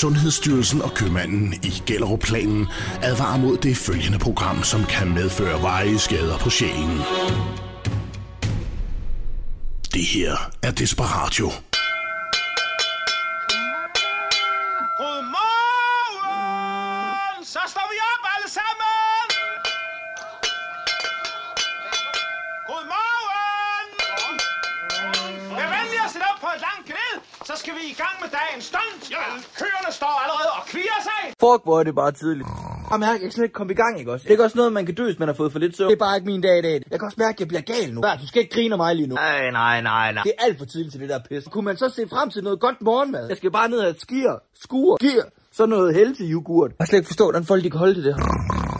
Sundhedsstyrelsen og købmanden i Gellerup-planen advarer mod det følgende program, som kan medføre veje skader på sjælen. Det her er Desperatio. Fuck, hvor er det bare tidligt. Jeg mærker, at jeg slet ikke komme i gang, ikke også? Det er også noget, man kan dø, hvis man har fået for lidt søvn. Det er bare ikke min dag i dag. Jeg kan også mærke, at jeg bliver gal nu. Du skal ikke grine af mig lige nu. Nej, nej, nej, nej. Det er alt for tidligt til det der pis. Kunne man så se frem til noget godt morgenmad? Jeg skal bare ned og skier, skuer, gear, så noget healthy yoghurt. Jeg kan slet ikke forstå, hvordan folk de kan holde det der.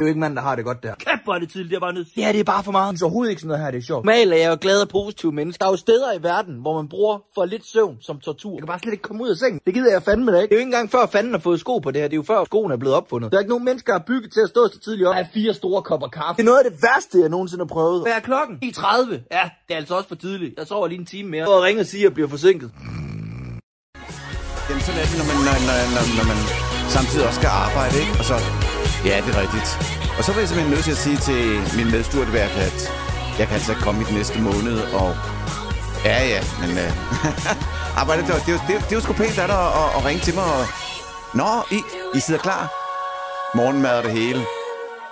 Det er jo ikke mand, der har det godt der. Kæft, hvor er det tidligt, det er bare nødt Ja, det er bare for meget. Så overhovedet ikke sådan noget her, det er sjovt. Mal er jeg jo glad og positiv menneske. Der er jo steder i verden, hvor man bruger for lidt søvn som tortur. Jeg kan bare slet ikke komme ud af sengen. Det gider jeg fandme da ikke. Det er jo ikke engang før fanden har fået sko på det her. Det er jo før skoene er blevet opfundet. Der er ikke nogen mennesker, der er bygget til at stå så tidligt op. Der er fire store kopper kaffe. Det er noget af det værste, jeg nogensinde har prøvet. Hvad er klokken? 10.30. Ja, det er altså også for tidligt. Jeg sover lige en time mere. Og ringer og siger, at jeg bliver forsinket. Jamen sådan er det, når man, når, når, når, når man samtidig også skal arbejde, ikke? Og så, ja, det er rigtigt. Og så vil jeg simpelthen nødt til at sige til min medstyrteværk, at jeg kan altså komme i den næste måned, og ja, ja, men øh, arbejde, det, er det, er det, det er jo sgu pænt af dig at, at, ringe til mig, og Nå, I, I sidder klar? Morgenmad og det hele.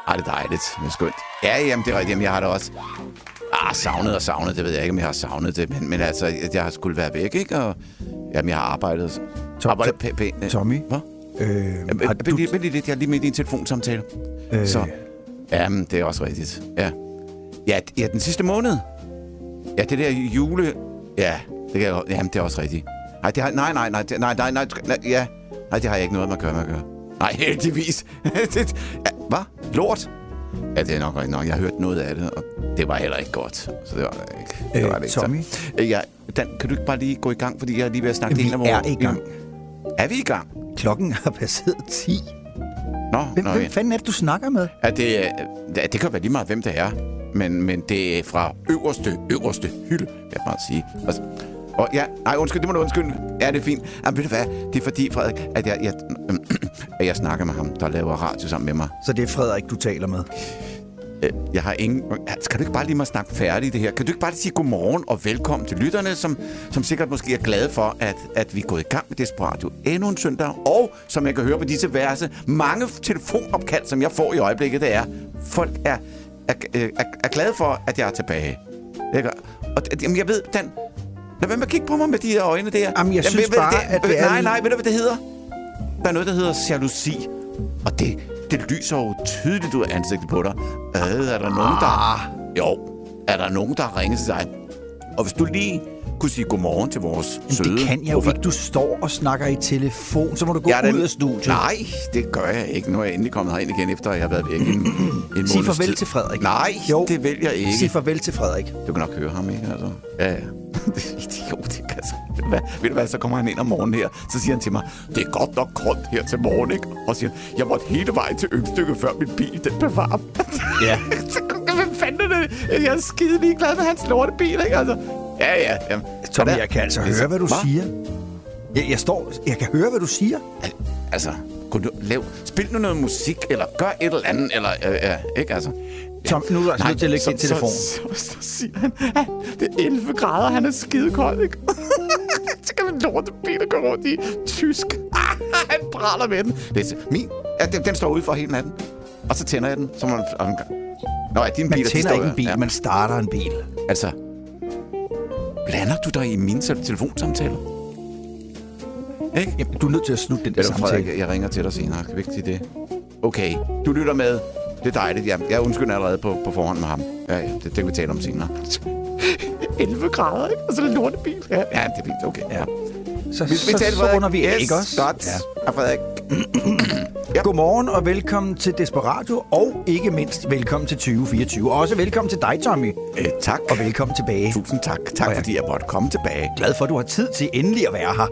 Ej, det er dejligt. Det er skønt. Ja, jamen, det er rigtigt. Jamen, jeg har det også. Ah, savnet og savnet, det ved jeg ikke, om jeg har savnet det. Men, men altså, jeg har skulle være væk, ikke? Og, jamen, jeg har arbejdet. Tom- arbejdet Tommy? Hvad? Øh, Jamen, har du, vent lidt, jeg er lige midt i en telefonsamtale. øh, Så, jamen, det er også rigtigt. Ja. Ja, ja, den sidste måned. Ja, det der jule... Ja, det, kan jamen, det er også rigtigt. Nej, det har, nej, nej, nej, det- nej, nej, nej, nej, ja. Nej, det har jeg ikke noget med at gøre med at gøre. Nej, heldigvis. det, ja, hvad? Lort? Ja, det er nok rigtigt nok. Jeg har hørt noget af det, og det var heller ikke godt. Så det var det ikke. Det Øh, var det ikke. Så- Tommy? Øh, Ja, Dan, kan du ikke bare lige gå i gang, fordi jeg er lige ved at snakke Vi til en af vores... er i gang. Er vi i gang? klokken har passeret 10. Nå, Hvem, nå, hvem ja. fanden er det, du snakker med? Ja, det, er- ja, det kan være lige meget, hvem det er. Men, men det er fra øverste, øverste hylde, kan jeg bare sige. Og, og ja, nej, undskyld, det må du undskylde. Ja, det er fint. Jamen, ved du hvad? Det er fordi, Frederik, at jeg, jeg, at jeg snakker med ham, der laver radio sammen med mig. Så det er Frederik, du taler med. Øh, Jeg har ingen... Skal du ikke bare lige mig snakke færdigt det her? Kan du ikke bare sige godmorgen og velkommen til lytterne, som, som sikkert måske er glade for, at, at vi er gået i gang med Desperatio endnu en søndag. Og som jeg kan høre på disse værse, mange telefonopkald, som jeg får i øjeblikket, det er, folk er, er, er, er glade for, at jeg er tilbage. Ikke? Og jamen, jeg ved, Dan... Lad være med at kigge på mig med de her øjne der. Jamen, jeg synes ved- bare, at det er Nej, nej, ved du, hvad det hedder? Der er noget, der hedder jalousi. Og det, det lyser jo tydeligt ud af ansigtet på dig. Øh, er der nogen, der... Ah. Jo, er der nogen, der har ringet til dig? Og hvis du lige kunne sige godmorgen til vores Men søde... det kan jeg jo ikke. Du står og snakker i telefon, så må du gå Jeg er da- ud af studiet. Nej, det gør jeg ikke. Nu er jeg endelig kommet herind igen, efter at jeg har været væk en, en måneds Sig farvel tid. til Frederik. Nej, Jo. det vil jeg ikke. Sig farvel til Frederik. Du kan nok høre ham, ikke? Altså. Ja, ja. Det idiot, ikke? Altså. Hvad? Ved du hvad, så kommer han ind om morgenen her, så siger han til mig, det er godt nok koldt her til morgen, ikke? Og siger, jeg måtte hele vejen til Yngstykke, før min bil, den blev varm. Ja. så, hvem fanden er det? Jeg er skide ligeglad med hans lortebil, ikke? Altså. Ja, ja. Jamen. Tommy, jeg kan altså høre, hvad du Hva? siger. Jeg, jeg står... Jeg kan høre, hvad du siger. Al- Altså, kunne du lave, spil nu noget musik, eller gør et eller andet, eller, øh, øh, ikke altså? Tom, nu er du altså nødt til at lægge din telefon. Så, så, så, siger han, at det er 11 grader, han er skidekold, ikke? så kan man lorte bil og gå rundt i tysk. han praler med den. Det er, min, ja, den, den står ude for hele natten. Og så tænder jeg den, så man... om- Nå, ja, din Man bil, de tænder ikke en bil, ja. man starter en bil. Altså, blander du dig i mine tel- telefonsamtaler? Ikke? Jamen, du er nødt til at slutte den der samtale. Frederik, jeg ringer til dig senere. Kan vi ikke sige det? Okay, du lytter med. Det er dejligt. Jeg, jeg undskylder allerede på, på forhånd med ham. Ja, ja, det, det kan vi tale om senere. 11 grader, ikke? Og så er det lortebil. Ja, ja det er fint. Okay, ja. Så, Vi, vi så, taler, så runder vi af, yes, ikke også? Godt. Ja. Ja. Frederik. Godmorgen og velkommen til Desperatio, og ikke mindst velkommen til 2024. Og også velkommen til dig, Tommy, Øh, tak. og velkommen tilbage. Tusind tak. Tak, Og ja. fordi jeg måtte komme tilbage. Glad for, at du har tid til endelig at være her.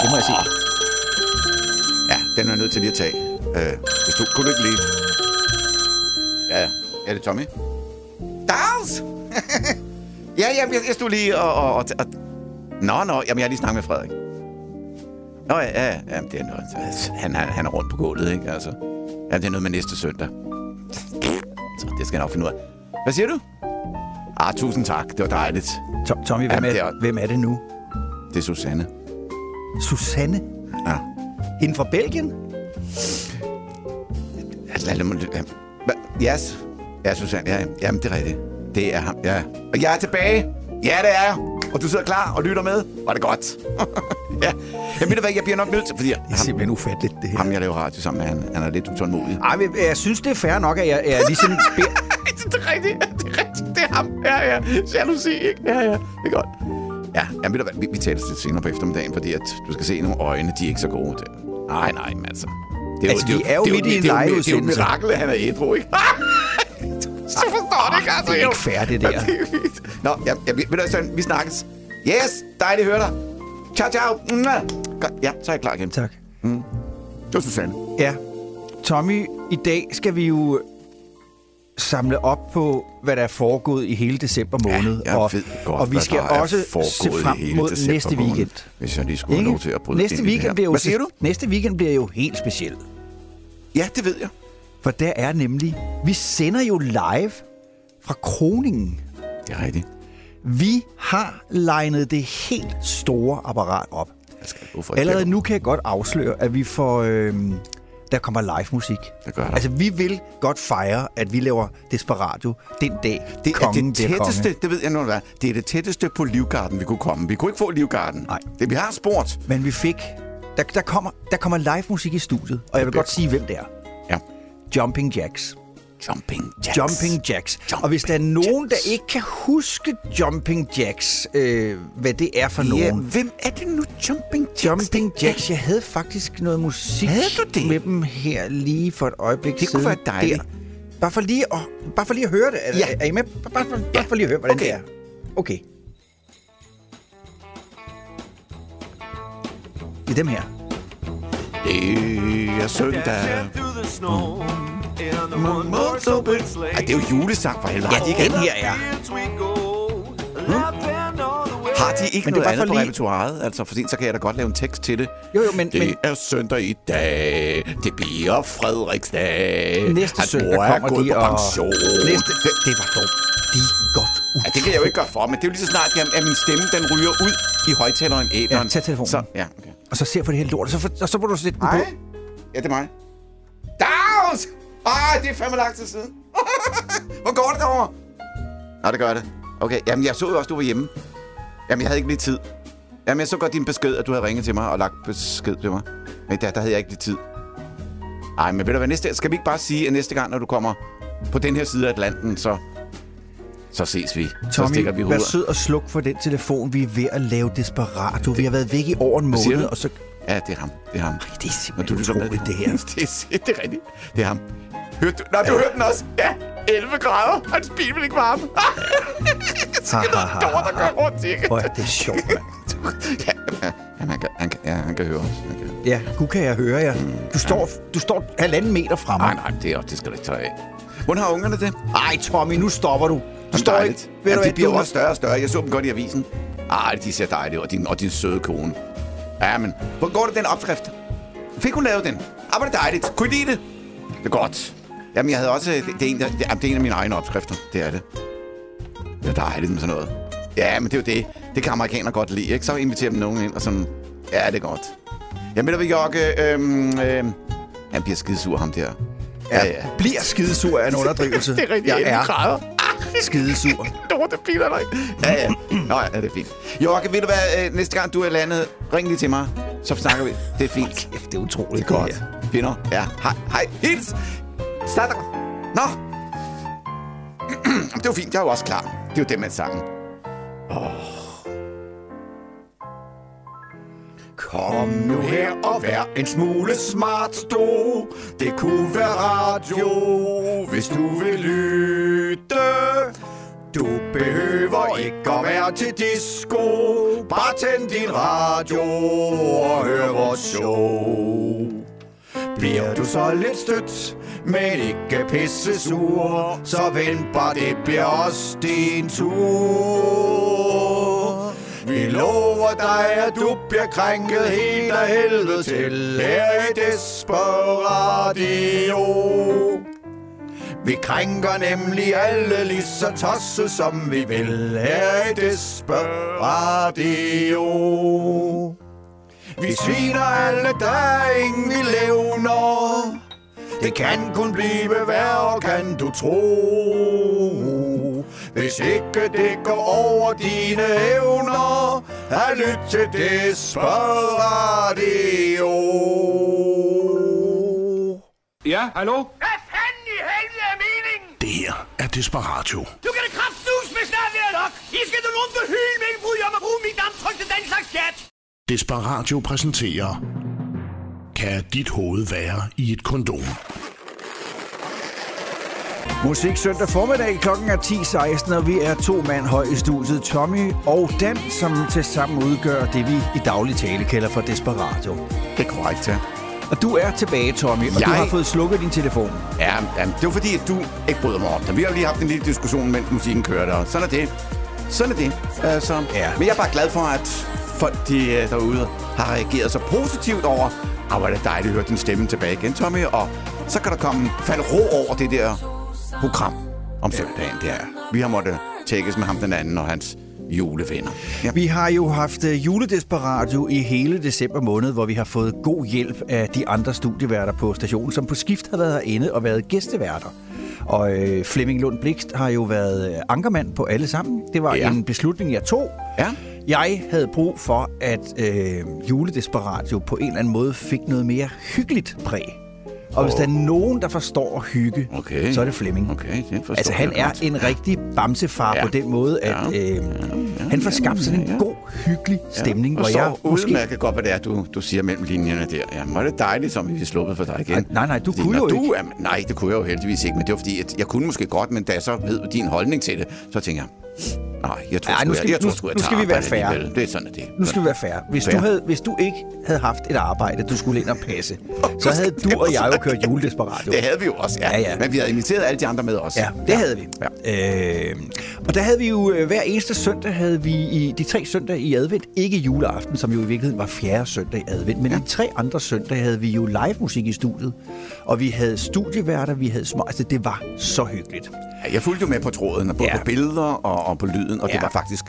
Det må jeg sige. Ja, den er jeg nødt til lige at tage. Øh, hvis du kunne du ikke lige... Er det Tommy? Dals! ja, ja, jeg, jeg stod lige og... og, og, og... Nå, nå, jamen jeg har lige snakket med Frederik. Nå ja, ja, ja, jamen, det er noget. Han, han, han er rundt på gulvet, ikke? Altså. Ja, det er noget med næste søndag. Så det skal jeg nok finde ud af. Hvad siger du? Ah, tusind tak. Det var dejligt. Tom, Tommy, hvem, Jamen, er, det er- hvem er det nu? Det er Susanne. Susanne? Ja. Hende fra Belgien? Altså, lad mig... Yes. Ja, Susanne. Ja, jamen, det er rigtigt. Det er ham, ja. Og jeg er tilbage. Ja, det er jeg. Og du sidder klar og lytter med. Var det godt. ja. Jeg ved du hvad, jeg bliver nok nødt til... Fordi Det er simpelthen ufatteligt, det her. ham, jeg laver radio sammen med, han, han er lidt utålmodig. Ej, men jeg synes, det er fair nok, at jeg, jeg ligesom det er rigtigt. Det er rigtigt. Det er ham. Ja, ja. Jalousi, ikke? Ja, ja. Det er godt. Ja, jamen, ved du hvad, vi, vi taler lidt senere på eftermiddagen, fordi at du skal se nogle øjne, de er ikke så gode. Det. Nej, nej, men altså. Det Altså, vi er jo det midt i en det er jo- Det er jo et mirakel, at han er ædru, ikke? så forstår det ikke, altså. det er ikke fair, det der. Ja, det er. Nå, ja, ja, ved du hvad, Søren, vi snakkes. Yes, dejligt at høre dig. Ciao, ciao. Godt, ja, så er jeg klar igen. Tak. Det var Susanne. Ja. Tommy, i dag skal vi jo samle op på, hvad der er foregået i hele december måned. jeg og, ved godt, og vi hvad skal der også se frem mod næste måned, weekend. Hvis jeg lige skulle have lov til at bryde næste ind i det her. weekend bliver jo Hvad siger du? Næste weekend bliver jo helt speciel. Ja, det ved jeg. For der er nemlig... Vi sender jo live fra Kroningen. Det er rigtigt. Vi har legnet det helt store apparat op. Jeg skal for Allerede nu kan jeg godt afsløre, at vi får... Øh, der kommer live musik. Det gør der. Altså, vi vil godt fejre, at vi laver Desperado den dag, Det er kongen det bliver tætteste, konge. det ved jeg nu, hvad. Det er det tætteste på Livgarden, vi kunne komme. Vi kunne ikke få Livgarden. Nej. Det, vi har spurgt. Men vi fik... Der, der, kommer, der kommer live musik i studiet, og jeg vil godt sige, hvem det er. Jumping Jacks. Jumping Jacks. Jumping Jacks. Jumping og hvis der er nogen, der Jacks. ikke kan huske Jumping Jacks, øh, hvad det er for Ja, nogen. hvem er det nu, Jumping Jacks? Jumping Det Jacks. Jeg havde faktisk noget musik Havde du det? med dem her lige for et øjeblik Det kunne siden. være dejligt. Der. Bare for lige at, bare for lige at høre det. Er, Ja. er I med? Bare, bare, bare, bare for lige at høre, hvordan Okay. det er. Okay. Det er dem her. Det er søndag. Ej, det er jo julesang for helvede. Ja, Har de ikke den her er. Har de ikke Men det noget var andet for på lige- repertoireet? Altså, for så kan jeg da godt lave en tekst til det. Jo, jo, men- Det men- er søndag i dag. Det bliver Frederiksdag. Næste Hans søndag mor er kommer gået de på og... pension. Næste, det, det var dog lige godt Ja, det kan jeg jo ikke gøre for, men det er jo lige så snart, at at min stemme den ryger ud i højtaleren æderen. Ja, tag telefonen. Så, ja, okay. Og så ser på det her lort, og så, for, og så må du sætte den på. Ja, det er mig. Dags! Ej, det er fandme lang tid siden. Hvor går det derovre? Nå, det gør det. Okay, jamen jeg så jo også, du var hjemme. Jamen, jeg havde ikke lige tid. Jamen, jeg så godt din besked, at du havde ringet til mig og lagt besked til mig. Men der, der havde jeg ikke lige tid. Ej, men ved du hvad, næste, skal vi ikke bare sige, at næste gang, når du kommer på den her side af Atlanten, så, så ses vi. så Tommy, stikker vi vær hovedet. sød og sluk for den telefon. Vi er ved at lave Desperado. Vi har været væk i over en måned, du? og så... Ja, det er ham. Det er ham. Ej, det er du simpelthen med utroligt, det her. det, er, det er rigtigt. Det er ham. Hørte du? Nå, du hørte den også. Ja, 11 grader. Hans bil vil ikke varme. Ha, ha, ha, Dår, der går rundt, ikke? Hvor er det sjovt, mand. Ja, ja, han, kan, han, kan, ja, han kan høre os. Han kan. Ja, nu kan jeg høre jer. Du står, du står halvanden meter fra Nej, mig. nej, det, er, det skal du ikke tage af. Hvordan har ungerne det? Ej, Tommy, nu stopper du. Du Jamen, står dejligt. ikke... Ved Jamen, du de bliver du også større og større. Jeg så dem godt i avisen. Ej, de ser dejlige ud. Og din, og din søde kone. Ja, men hvor går det den opskrift? Fik hun lavet den? Ah, var det dejligt. Kunne I lide det? Det er godt. Jamen, jeg havde også... Det, det, er en, der, det, jamen, det er en af mine egne opskrifter. Det er det. Det er dejligt med sådan noget. Ja, men det er jo det. Det kan amerikanere godt lide, ikke? Så inviterer dem nogen ind og sådan... Ja, det er godt. Jamen, ved du Jokke? Øhm, øhm, han bliver skidesur, ham der. Ja, ja. bliver skidesur af en underdrivelse. Det er rigtigt. Jeg 11 er grader. Skidesur. lorte biler dig. Ja, ja. Nå ja, det er fint. Jokke, ved du hvad? øh, Næste gang du er landet, ring lige til mig. Så snakker vi. Det er fint. Kæft, det er utroligt. Det godt. Finder. Ja. Hej. Hej. Hils. Start. Nå. det var fint. Jeg er jo også klar. Det er jo det med sangen. Kom nu her og vær en smule smart, du. Det kunne være radio, hvis du vil lytte. Du behøver ikke at være til disco. Bare tænd din radio og hør vores show. Bliver du så lidt stødt, men ikke pisse sur, så vent bare, det bliver også din tur. Vi lover dig, at du bliver krænket helt af helvede til her i Desperadio. Vi krænker nemlig alle lige så tosset, som vi vil her i Desperadio. Vi sviner alle, der er ingen vi levner. Det kan kun blive værre, kan du tro. Hvis ikke det går over dine evner, er lyt til Desperadio. Ja, hallo? Hvad fanden i helvede er meningen? Det her er Desperatio. Du kan det kraftnus med snart være nok. I skal du nogen for hylden, hvilken brud om at bruge mit damptryk til den slags chat. Desperatio præsenterer Kan dit hoved være i et kondom? Musik søndag formiddag. Klokken er 10.16, og vi er to mand høj i studiet. Tommy og Dan, som til sammen udgør det, vi i daglig tale kalder for Desperatio. Det er korrekt, ja. Og du er tilbage, Tommy, og Jeg- du har fået slukket din telefon. Ja, ja, det var fordi, at du ikke bryder mig om det. Vi har lige haft en lille diskussion, mens musikken kørte, og sådan er det. Sådan er det. Altså, Ja. Men jeg er bare glad for, at folk de, øh, derude har reageret så positivt over, og hvor er det dejligt at høre din stemme tilbage igen, Tommy. Og så kan der komme falde ro over det der program om søndagen. Der. Vi har måttet tækkes med ham den anden og hans julevenner. Ja. Vi har jo haft uh, juledesperatio i hele december måned, hvor vi har fået god hjælp af de andre studieværter på stationen, som på skift har været herinde og været gæsteværter. Og øh, Flemming Lund Blikst har jo været øh, ankermand på alle sammen. Det var ja. en beslutning, jeg tog. Ja. Jeg havde brug for, at øh, juledesperatio på en eller anden måde fik noget mere hyggeligt præg. Og hvis der er nogen, der forstår at hygge, Okay. så er det Flemming. Okay, det Altså, han er godt. en rigtig bamsefar Ja. ja. på den måde, at Ja. øh, han får skabt sådan en god, hyggelig stemning, og hvor så jeg måske... udmærket godt, hvad det er, du, du siger mellem linjerne der. Ja, var det dejligt, som vi sluppet for dig igen. Ej, nej, nej, du Fordi kunne jo du Er, nej, det kunne jeg jo heldigvis ikke, men det var fordi, at jeg kunne måske godt, men da jeg så ved din holdning til det, så tænker jeg, nej, jeg tror Ej, nu jeg, skal- jeg, tror nu- sgu, jeg nu skal vi være fair. alligevel. Det er sådan, det. Nu skal vi være fair. Hvis, Fair. Du havde, hvis du ikke havde haft et arbejde, du skulle ind og passe, så havde du og jeg jo kørt juledesperatio. Det havde vi jo også, ja. Ja, ja. Men vi havde inviteret alle de andre med os. Ja, det ja. havde vi. Ja. Øh, og der havde vi jo øh, hver eneste søndag, havde vi i de tre søndage i advent, ikke juleaften, som jo i virkeligheden var fjerde søndag i advent, men ja. de tre andre søndage havde vi jo live musik i studiet, og vi havde studieværter, vi havde små, altså det var så hyggeligt. Ja, Jeg fulgte jo med på tråden, både Ja. på billeder og, og på lyden, og ja. Det var faktisk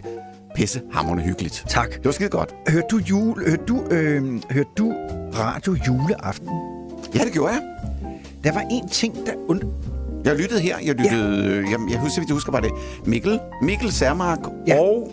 pissehammerende hyggeligt. Tak. Det var skide godt. Hørte du, jule, hørte du, øh, hørte du radio juleaften? Ja, det gjorde jeg. Der var en ting, der und... Jeg lyttede her. Jeg lyttede... Ja. Jeg, jeg husker, hvis du husker, var det Mikkel, Mikkel Sermark ja. Og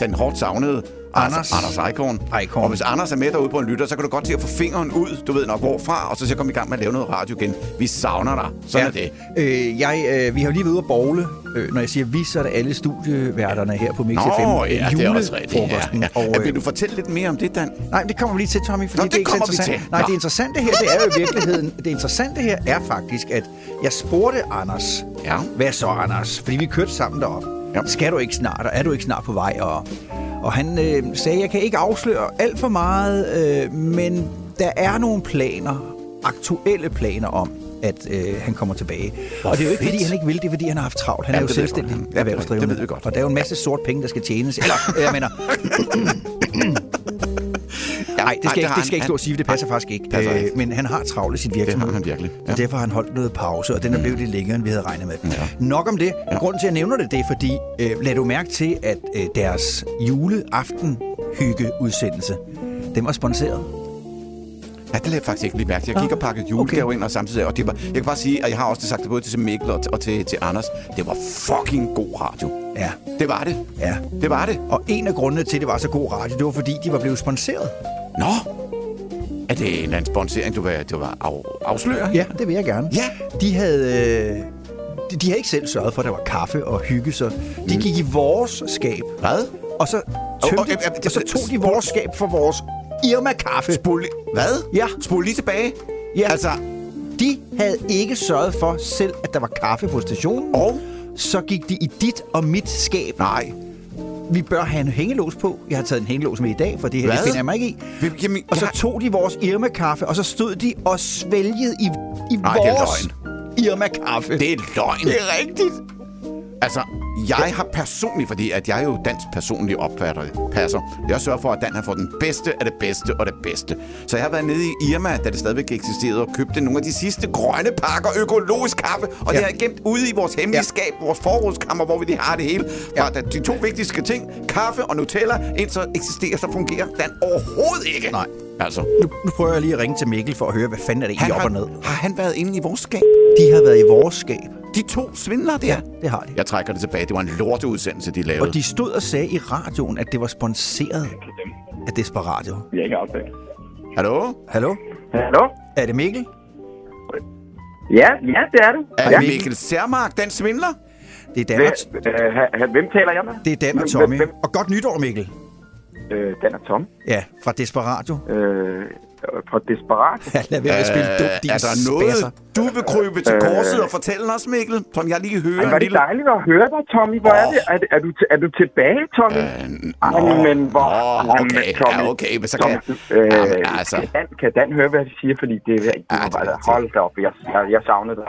den hårdt savnede Anders. Anders Eichhorn. Eichhorn. Og hvis Anders er med derude på en lytter, så kan du godt til at få fingeren ud, du ved nok hvorfra, og så skal komme i gang med at lave noget radio igen. Vi savner dig. Sådan ja. er det. Øh, jeg, øh, vi har jo lige været ude at bowle. Øh, når jeg siger vi, så er det alle studieværterne her på Mix Nå, FM. ja, det er også rigtigt. Ja, ja. Og, ja. øh, Vil du fortælle lidt mere om det, Dan? Nej, det kommer vi lige til, Tommy, fordi Nå, det, det er ikke kommer vi interessant. til. Nej, Nå. det interessante her, det er jo i virkeligheden... Det interessante her er faktisk, at jeg spurgte Anders. Ja. Hvad så, Anders? Fordi vi kørte sammen derop. Ja. Skal du ikke snart, og er du ikke snart på vej? Og, og han øh, sagde, jeg kan ikke afsløre alt for meget, øh, men der er nogle planer, aktuelle planer om, at øh, han kommer tilbage. Hvor og det er jo ikke, fedt. fordi han ikke vil, det er, fordi han har haft travlt. Han Ja, er jo selvstændig godt. Ja, erhvervsdrivende. det ved vi godt. Og der er jo en masse sort penge, der skal tjenes. Eller, jeg mener... Nej, det skal, det ikke, det skal han. ikke stå og sige, det passer Nej, faktisk ikke. passer Øh, men han har travlt i sin virksomhed. Det har han virkelig, ja. Og derfor har han holdt noget pause, og den er blevet lidt længere, end vi havde regnet med. Ja. Nok om det. Ja. Grunden til, at jeg nævner det, det er fordi, øh, lad du mærke til, at øh, deres juleaften-hyggeudsendelse, den var sponsoreret. Ja, det lader jeg faktisk ikke lige mærke. til. Jeg gik og pakkede julegaver okay. ind og samtidig... Og det var, jeg kan bare sige, at jeg har også sagt det både til Mikkel og, og til, til Anders. Det var fucking god radio. Ja. Det var det. Ja. Det var det. Og en af grundene til, at det var så god radio, det var fordi, de var blevet sponsoreret. Nå! Er det en eller anden sponsering, du vil, du vil af, afsløre? Ja, det vil jeg gerne. Ja. De havde... Øh, de, de havde ikke selv sørget for, at der var kaffe og hygge, så de gik i vores skab. Hvad? Og så, tømte, åh, øh, øh, og så tog de vores skab for vores Irma-kaffe. Spol Hvad? Ja. Spol lige tilbage. Ja. Altså, De havde ikke sørget for selv, at der var kaffe på stationen. og? Så gik de i dit og mit skab. Nej. Vi bør have en hængelås på. Jeg har taget en hængelås med i dag, for det her det finder jeg mig ikke i. Jamen, Og så jeg- tog de vores Irma-kaffe, og så stod de og svælgede i, i er vores Irma-kaffe. Det er løgn. det er rigtigt. Altså, jeg har personligt, fordi at jeg er jo dansk personlig opfatter, passer, jeg sørger for, at Dan har fået den bedste af det bedste og det bedste. Så jeg har været nede i Irma, da det stadigvæk eksisterede, og købte nogle af de sidste grønne pakker økologisk kaffe, og ja. det har jeg gemt ude i vores hemmelige ja. skab, vores forrådskammer, hvor vi lige har det hele. Ja. Og de to vigtigste ting, kaffe og Nutella, indtil eksisterer, så fungerer Dan overhovedet ikke. Nej. Altså, Nu, nu prøver jeg lige at ringe til Mikkel for at høre, hvad fanden er det han i op har, og ned. har han været inde i vores skab? De har været i vores skab. De to svindlere der? Ja, det har de. Jeg trækker det tilbage. Det var en lorteudsendelse, de lavede. Og de stod og sagde i radioen, at det var sponsoreret af Desperatio. Vi er ikke aftalt. Hallo? Hallo? Hallo? Er det Mikkel? Ja, ja, det er det. Er ja. det Mikkel Sermark, den svindler? Det er Dan og, Hvem, øh, hvem taler jeg med? det er Dan og Hvem- Tommy. Hvem, Og godt nytår, Mikkel. hvem, øh, Dan og Tom. Ja, fra Desperatio. Øh, fra Desperat. Ja, lad være at spille dum, din er der noget, spasser. Du vil krybe til Øh. korset og fortælle os, Mikkel? Som jeg lige hører Ej, var det lille... dejligt at høre dig, Tommy. Hvor er det? Er, er, du, t- er du tilbage, Tommy? Øh, Ej, men hvor... Nå, okay, men Tommy, ja, okay, men så kan Tommy, øh, Jamen, altså. kan, Dan, kan Dan høre, hvad de siger? Fordi det er... Det- bare, hold da op. Jeg, jeg, jeg savnede dig.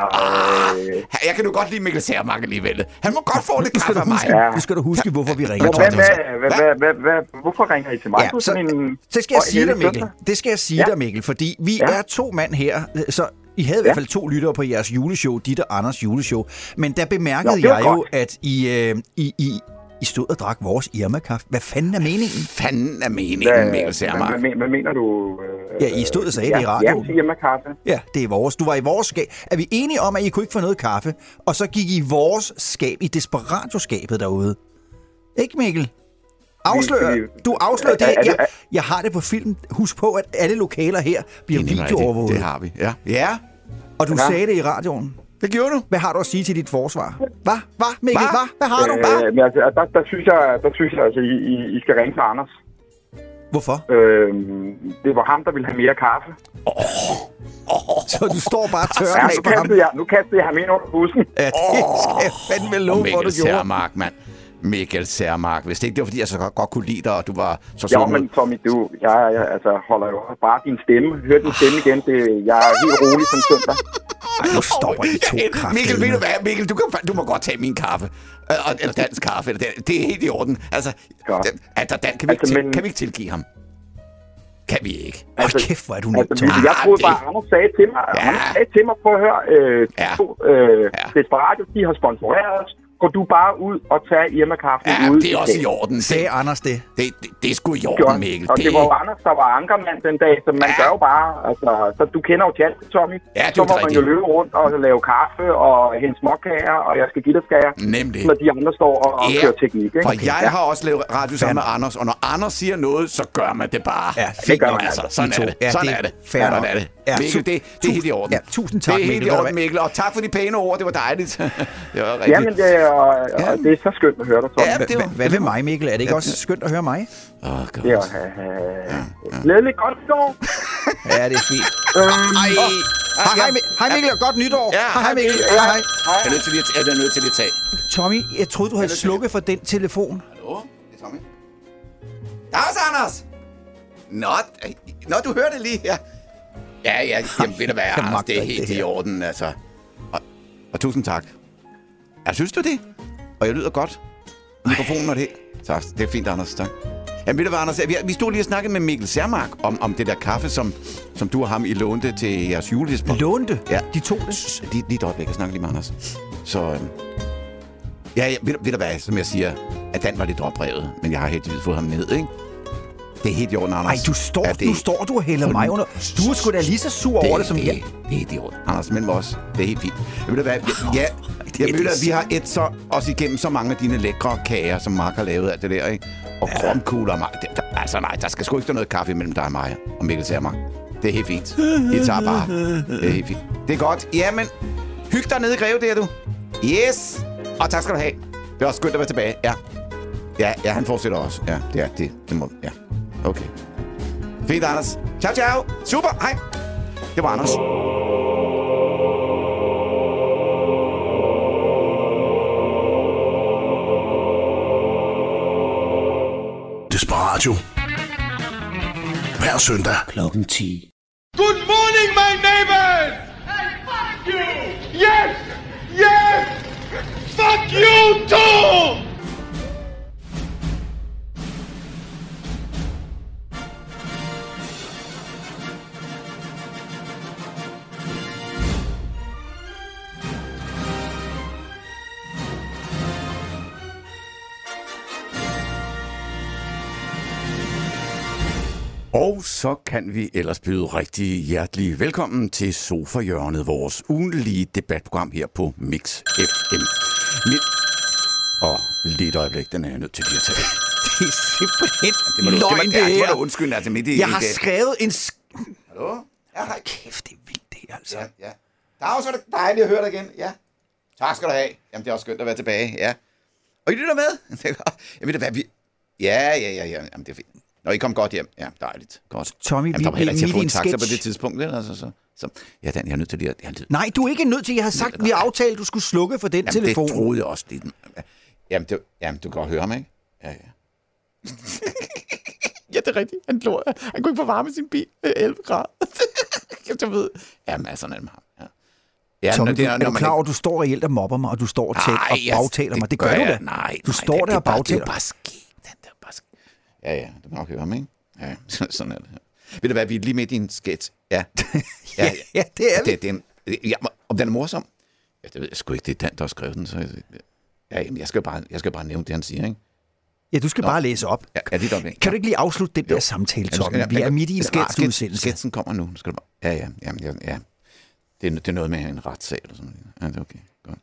Øh, Jeg kan nu godt lide Mikkel Sermark alligevel. Han må godt få lidt kaffe af mig. huske, Ja. nu skal du huske, hvorfor vi ringer, hvad, hvad, Tommy. hvad, hvad, hvad, hvorfor ringer I til mig? Ja, så, en... det skal jeg sige dig, Mikkel. Det skal jeg sige dig, Mikkel, fordi vi er to mand her, så I havde i hvert fald to lyttere på jeres juleshow, dit og Anders juleshow. Men der bemærkede Nå, jeg jo, godt. at I, øh, I, I, I stod og drak vores Irma-kaffe. Hvad fanden er meningen? Fanden er meningen, Hvad, Mikkel hvad, Sermark. hvad, hvad mener du? Øh, Ja, I stod og sagde det i radioen. Ja, Irma kaffe. Ja, det er vores. Du var i vores skab. Er vi enige om, at I kunne ikke få noget kaffe, og så gik I i vores skab, i Desperatio-skabet derude? Ikke, Mikkel? Afslør. Vi- vi- Du afslører Er- det. Jeg, jeg har det på film. Husk på, at alle lokaler her bliver er videoovervåget. Det har vi, ja. Ja, Og du Ja. sagde det i radioen. det gjorde du. Hvad har du at sige til dit forsvar? Hvad? Hvad, Mikkel? Hva? Hvad? Hvad har du? Hvad? Øh, men altså, der, der, synes jeg, der synes jeg, altså, I, I, I skal ringe til Anders. Hvorfor? Øh, det var ham, der ville have mere kaffe. Så du står bare tør Ja, af nu, kastede jeg, nu kastede jeg ham ind under bussen. Ja, det skal jeg fandme love for, Mikkel du gjorde. Sermark, mand. Mikkel Sermark. Hvis det ikke det var, fordi jeg så godt, godt kunne lide dig, og du var så Ja, sød. men Tommy, du, jeg, jeg altså, holder jo bare din stemme. Hør din stemme igen. Det, jeg er helt rolig som søndag. Ej, nu stopper I to Ja, kræfter. Mikkel, ved du hvad? Mikkel, du, kan, du må godt tage min kaffe. Øh, og- Eller dansk kaffe. Eller det, det er helt i orden. Altså, Godt. at der, Dan, kan, vi ikke Altså, til, men- kan vi ikke tilgive ham? Kan vi ikke? Hold kæft, hvor er du Altså, Tommy. jeg troede det- bare, Anders sagde til mig, Ja. Anders sagde til mig, prøv at høre, øh, Ja. to, øh, Ja. Desperatio, de har sponsoreret os. Gå du bare ud og tag Irma-kaffen Ja, ude det er også i orden. Sagde Det, Anders det? det, det, det er sgu i orden. Mikkel. Og det var jo Anders, der var ankermand den dag, så man Ja. gør jo bare, altså, så du kender jo tjallet, Tommy. Ja, det er så jo må man jo løbe rundt og lave kaffe og hente småkager, og jeg skal give dig skager, Nemlig. når de andre står og, og Ja. kører teknik, ikke? For jeg har også lavet radio sammen med Anders, og når Anders siger noget, så gør man det bare. Ja, det gør man Altså, I sådan to. er det. Ja, Sådan det er det. Sådan er det. Ja, Mikkel, det, det er helt i orden. Ja, tusind tak, Det er helt Mikkel. i orden? Mikkel. Og tak for de pæne ord. Det var dejligt. det var rigtigt. Jamen, det og, og det er så skønt at høre dig, Tommy. Ja, det var- hva- Hvad med mig, Mikkel? Er det ikke også skønt at høre mig? Åh, godt. Er øh, øh, glædeligt godt år. Ja, det er fint. Øhm, Hej, hej, hej, Mi- hej Mikkel, og godt nytår. Ja, hej, hej Mikkel. Hej, hej. Jeg er nødt til lige at, jeg er nødt til lige at tage. Tommy, jeg troede, du havde slukket for den telefon. Hallo? Det er Tommy. Dags, Anders! Nå, nå, du hørte det lige her. Ja, ja, jamen, ved du hvad, Anders, det er helt det i orden, altså. Og, og tusind tak. Ja, synes du det? Og jeg lyder godt. Mikrofonen og det. Tak, det er fint, Anders, tak. Jamen, ved du hvad, Anders, vi, vi stod lige og snakkede med Mikkel Sermark om, om det der kaffe, som, som du og ham I lånte til jeres julesbord. Lånte? Ja. De tog det? Lige, lige et øjeblik, jeg snakker lige med Anders. Så, øhm, ja, ja ved, ved du hvad, som jeg siger, at Dan var lidt oprevet, men jeg har heldigvis fået ham ned, ikke? Det er helt i orden, Anders. Ej, du står, Ja, ja, nu står du og hælder mig under. Du er sgu da lige så sur over det, som det, jeg. Det er helt i orden. Anders, mellem os. Det er helt fint. Jeg ved du hvad, jeg, ja, at vi har et så, også igennem så mange af dine lækre kager, som Mark har lavet alt det der, ikke? Og ja. krumkugler og mig. Der, altså nej, der skal sgu ikke noget kaffe imellem dig og mig og Mikkel Sermark. Det er helt fint. I tager bare. Det er helt fint. Det er godt. Jamen, hyg dig nede i Greve, der du. Yes. Og tak skal du have. Det er også skønt at være tilbage. Ja. Ja, ja, han fortsætter også. Ja, det er det. Det må, ja. Okay. Fint, Anders. Ciao, ciao. Super. Hej. Det var Anders. Desperatio. Hver søndag klokken 10. Good morning, my neighbors! Hey, fuck you! Yes! Yes! Fuck Fuck you too! Så kan vi ellers byde rigtig hjertelig velkommen til Sofa-hjørnet, vores ugenlige debatprogram her på Mix FM. Mit... Og lidt øjeblik, den er jeg nødt til lige at tage. Det er simpelthen Det må du, det må, løgn, det, det det må her. du undskylde, altså midt i... Jeg har det. skrevet en... sk- Hallo? Ja, hej. Kæft, det er vildt, det her, altså. Ja, ja. Dag, så er det dejligt at høre dig igen. Ja. Tak skal du have. Jamen, det er også skønt at være tilbage. Ja. Og I lytter med? Det er vi... Ja, ja, ja, ja. Jamen, det er fint. Nå, I kom godt hjem. Ja, dejligt. Godt. Tommy, Jamen, vi der var heller ikke til at få en taxa på sketch. det tidspunkt. Vel? Altså, så, så. Ja, den, jeg er nødt til at... Jeg er nødt- Nej, du er ikke nødt til. Jeg har sagt, vi har aftalt, du skulle slukke for den Jamen, telefon. det troede jeg også lidt. Jamen, det, jamen, du kan godt høre mig, ikke? Ja, ja. ja, det er rigtigt. Han, lå, han kunne ikke få varme sin bil. Øh, 11 grader. jeg ved. Jamen, altså, sådan er det med ham. Ja. Ja, Tommy, du, det er når du klar over, at du står reelt og mobber mig, og du står og, tæt, og jeg- bagtaler mig? Det gør du jeg. da. Nej, Du nej, står det, der det, er og bare- Det bagtaler. er bare sket. Den der bare sket. Ja, ja, kan nok høre mig, ikke? Ja, så- sådan er det. Ved du hvad, vi er lige midt i en sketch. Ja, Ja, ja, det er vi. det, det er en, ja, om den er morsom? Ja, det ved jeg sgu ikke. Det er Dan, der har skrevet den. Så, ja, jamen, jeg skal jo bare, jeg skal bare nævne det, han siger, ikke? Ja, du skal bare læse op. Ja, ja det er. Kan du ikke lige afslutte den der samtale, Tommy? Vi er midt i en radioudsendelse. Sketsen kommer nu. Skal du bare... Ja, ja, jamen, ja, ja. Det er, det er noget med en retssag eller sådan noget. Ja, det er okay. Godt.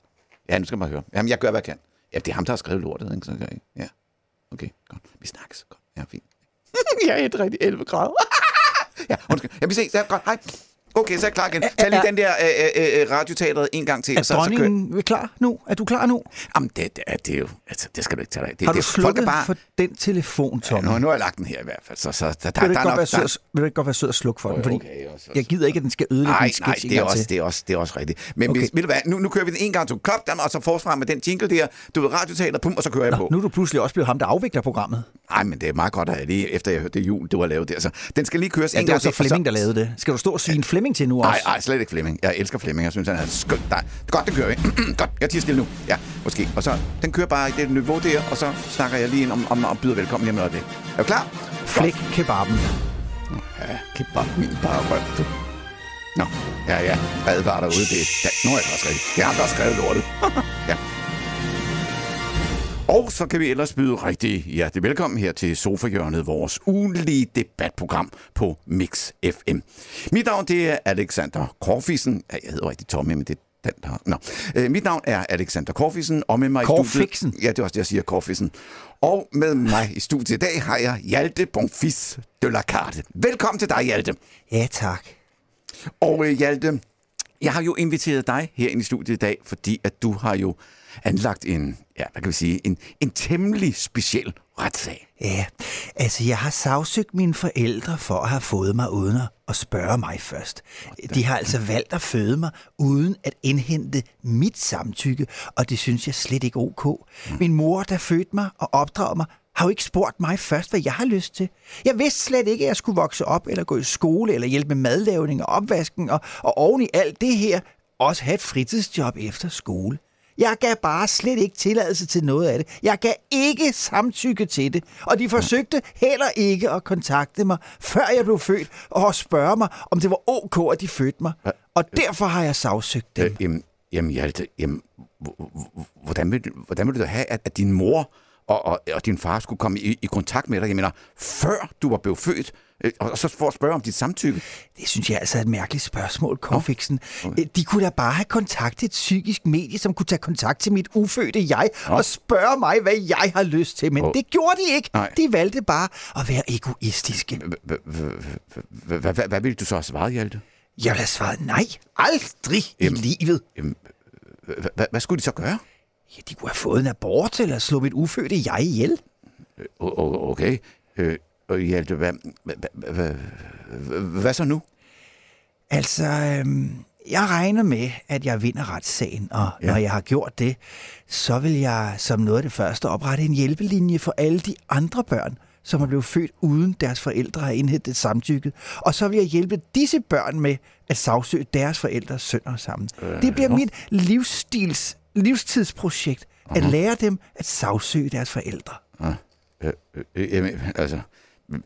Ja, nu skal man bare høre. Jamen, jeg gør, hvad jeg kan. Ja, det er ham, der har skrevet lortet, ikke? Så kan jeg, ja. Okay, godt. Vi snakkes. Godt. Ja, fint. jeg er helt rigtig 11 grader. ja, undskyld. Jeg vil se. Ja, godt. Hej. Okay, så er jeg klar igen. Tag lige den der øh, øh, øh, radioteateret en gang til. Er så, så kører- dronningen klar nu? Er du klar nu? Jamen, det, det, er, det er jo... Altså, det skal du ikke tage dig. Det, Har du det, er slukket bare... for den telefon, Ja, Tommy? nu, nu har jeg lagt den her i hvert fald. Så, så der, der, Vil der ikke er godt nok... der- vil du ikke godt være sød og slukke for den? Fordi Okay, og så- jeg gider ikke, at den skal ødelægge Nej, nej, sketch en det er, gang også, til. det, er også, det er også rigtigt. Men Okay. okay. hvis, ved du hvad, nu, nu kører vi den en gang til klop, den, og så forsvar med den jingle der, du ved, radiotaler, pum, og så kører jeg på. Nu er du pludselig også blevet ham, der afvikler programmet. Nej, men det er meget godt, at jeg lige efter jeg hørte det jul, du har lavet der. Så den skal lige køres Ja, en det var gang så Flemming, der lavede det. Skal du stå og svine Flemming til nu også? nej, slet ikke Flemming. Jeg elsker Flemming. Jeg synes, han er skønt. Nej, godt, den kører vi. godt, jeg tiger stille nu. Ja, måske. Og så, den kører bare i det niveau der, og så snakker jeg lige ind om, om, om byder velkommen lige om det. Er du klar? Flæk kebaben. Ja, kebab min bare røv, du. Nå, ja, ja. Advar derude, det er... Er jeg også rigtigt. Jeg har også skrevet lortet. ja. Og så kan vi ellers byde rigtig hjertelig velkommen her til Sofahjørnet, vores ugenlige debatprogram på Mix FM. Mit navn det er Alexander Korfisen. Ja, jeg hedder rigtig Tommy, men det er den, der... Nå. Øh, mit navn er Alexander Korfisen, og med mig i Korfiksen? studiet... Ja, det er også det, jeg siger, Korfisen. Og med mig i studiet i dag har jeg Hjalte Bonfils de la Carte. Velkommen til dig, Hjalte. Ja, tak. Og øh, Hjalte, jeg har jo inviteret dig her ind i studiet i dag, fordi at du har jo anlagt en, ja, hvad kan vi sige, en, en temmelig speciel retssag. Ja, altså jeg har sagsøgt mine forældre for at have fået mig uden at- spørge mig først. De har altså valgt at føde mig uden at indhente mit samtykke, og det synes jeg slet ikke ok. Min mor, der fødte mig og opdragede mig, har jo ikke spurgt mig først, hvad jeg har lyst til. Jeg vidste slet ikke, at jeg skulle vokse op, eller gå i skole, eller hjælpe med madlavning og opvasken, og, og oven i alt det her, også have et fritidsjob efter skole. Jeg gav bare slet ikke tilladelse til noget af det. Jeg gav ikke samtykke til det. Og de forsøgte heller ikke at kontakte mig, før jeg blev født, og spørge mig, om det var ok, at de fødte mig. Og derfor har jeg sagsøgt dem. Øh, jamen, jamen Hjalte, jamen, hvordan vil, du- hvordan vil du da have, at, at din mor og, og, og din far skulle komme i, i kontakt med dig, jeg mener, før du var blevet født, og, og så for at spørge om dit samtykke? Det synes jeg altså er et mærkeligt spørgsmål, Korfiksen. Okay. De kunne da bare have kontaktet et psykisk medie, som kunne tage kontakt til mit ufødte jeg og spørge mig, hvad jeg har lyst til. Men Åh. det gjorde de ikke. Nej. De valgte bare at være egoistiske. Hvad ville du så have svaret, Hjalte? Jeg vil have svaret nej. Aldrig i livet. Hvad skulle de så gøre? Ja, de kunne have fået en abort eller slå mit ufødte jeg ihjel. O- Okay. Øh, og Hjalte, hvad, hvad, hvad, hvad, hvad så nu? Altså, øhm, jeg regner med, at jeg vinder retssagen, og ja. når jeg har gjort det, så vil jeg som noget af det første oprette en hjælpelinje for alle de andre børn, som er blevet født uden deres forældre har indhentet samtykket. Og så vil jeg hjælpe disse børn med at sagsøge deres forældres sønner sammen. Øh, det bliver mit livsstils, livstidsprojekt. at lære dem at sagsøge deres forældre. Øh, øh, jamen, altså...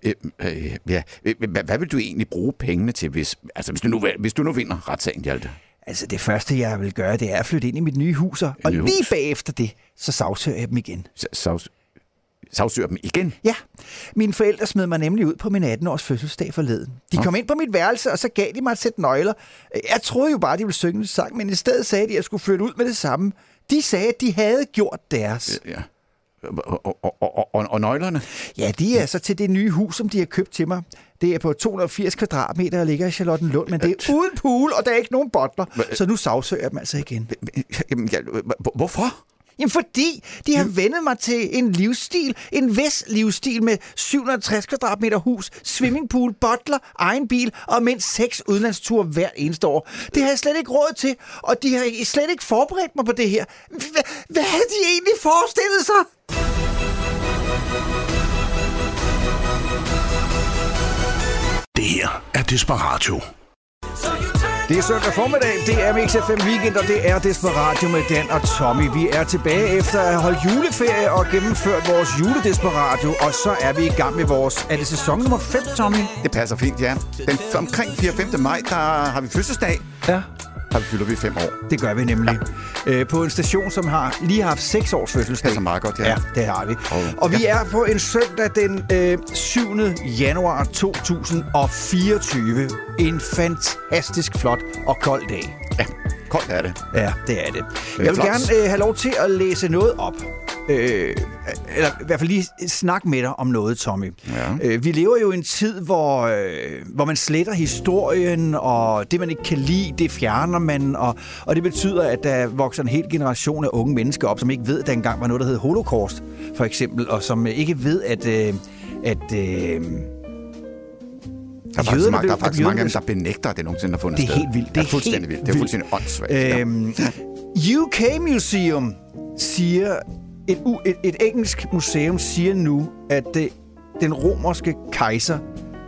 Øh, øh, ja. Øh, Hvad, vil du egentlig bruge pengene til, hvis, altså, hvis, du, nu, hvis du nu vinder retssagen, Hjalte? Altså det første, jeg vil gøre, det er at flytte ind i mit nye hus, og nye lige hus. bagefter det, så sagsøger jeg dem igen. Sags, sagsøger dem igen? Ja, mine forældre smed mig nemlig ud på min 18-års fødselsdag forleden. De kom ind på mit værelse, og så gav de mig et sæt nøgler. Jeg troede jo bare, de ville synge en sang, men i stedet sagde de, at jeg skulle flytte ud med det samme. De sagde, at de havde gjort deres. Ja. Og, og, og, og, og, nøglerne? Ja, de er så til det nye hus, som de har købt til mig. Det er på 280 kvadratmeter og ligger i Charlottenlund, men det er uden pool, og der er ikke nogen bottler. Så nu sagsøger jeg dem altså igen. Jamen, hvorfor? Jamen fordi de har vendet mig til en livsstil, en vis livsstil med 760 kvadratmeter hus, swimmingpool, butler, egen bil og mindst seks udlandsture hver eneste år. Det har jeg slet ikke råd til, og de har slet ikke forberedt mig på det her. Hvad, havde de egentlig forestillet sig? Det her er Desperatio. Det er søndag formiddag, det er Mix FM Weekend, og det er Desperatio med Dan og Tommy. Vi er tilbage efter at have holdt juleferie og gennemført vores juledesperatio, og så er vi i gang med vores... Er det sæson nummer 5, Tommy? Det passer fint, ja. Den, omkring 4. 5. maj, der har vi fødselsdag. Ja. Der fylder vi fem år. Det gør vi nemlig. Øh, på en station, som har lige haft 6 års fødselsdag. Passer meget godt, ja. Ja, det har vi. Og- Og vi er på en søndag den øh, 7. januar 2024. En fantastisk flot og kold dag. Ja, koldt er det. Ja, det er det. Jeg vil flot. gerne øh, have lov til at læse noget op. Øh, eller i hvert fald lige snakke med dig om noget, Tommy. Ja. Øh, vi lever jo i en tid, hvor, øh, hvor man sletter historien, og det, man ikke kan lide, det fjerner man. Og, og det betyder, at der vokser en hel generation af unge mennesker op, som ikke ved, at der engang var noget, der hed holocaust, for eksempel, og som ikke ved, at... Øh, at øh, Der er faktisk, Jøderne mange, der er faktisk mange af dem, der benægter, at det nogensinde har fundet Det er sted. helt vildt. Det er fuldstændig helt vildt. Det er fuldstændig åndssvagt. ja. Øhm, UK Museum siger, et, et, et engelsk museum siger nu, at det, den romerske kejser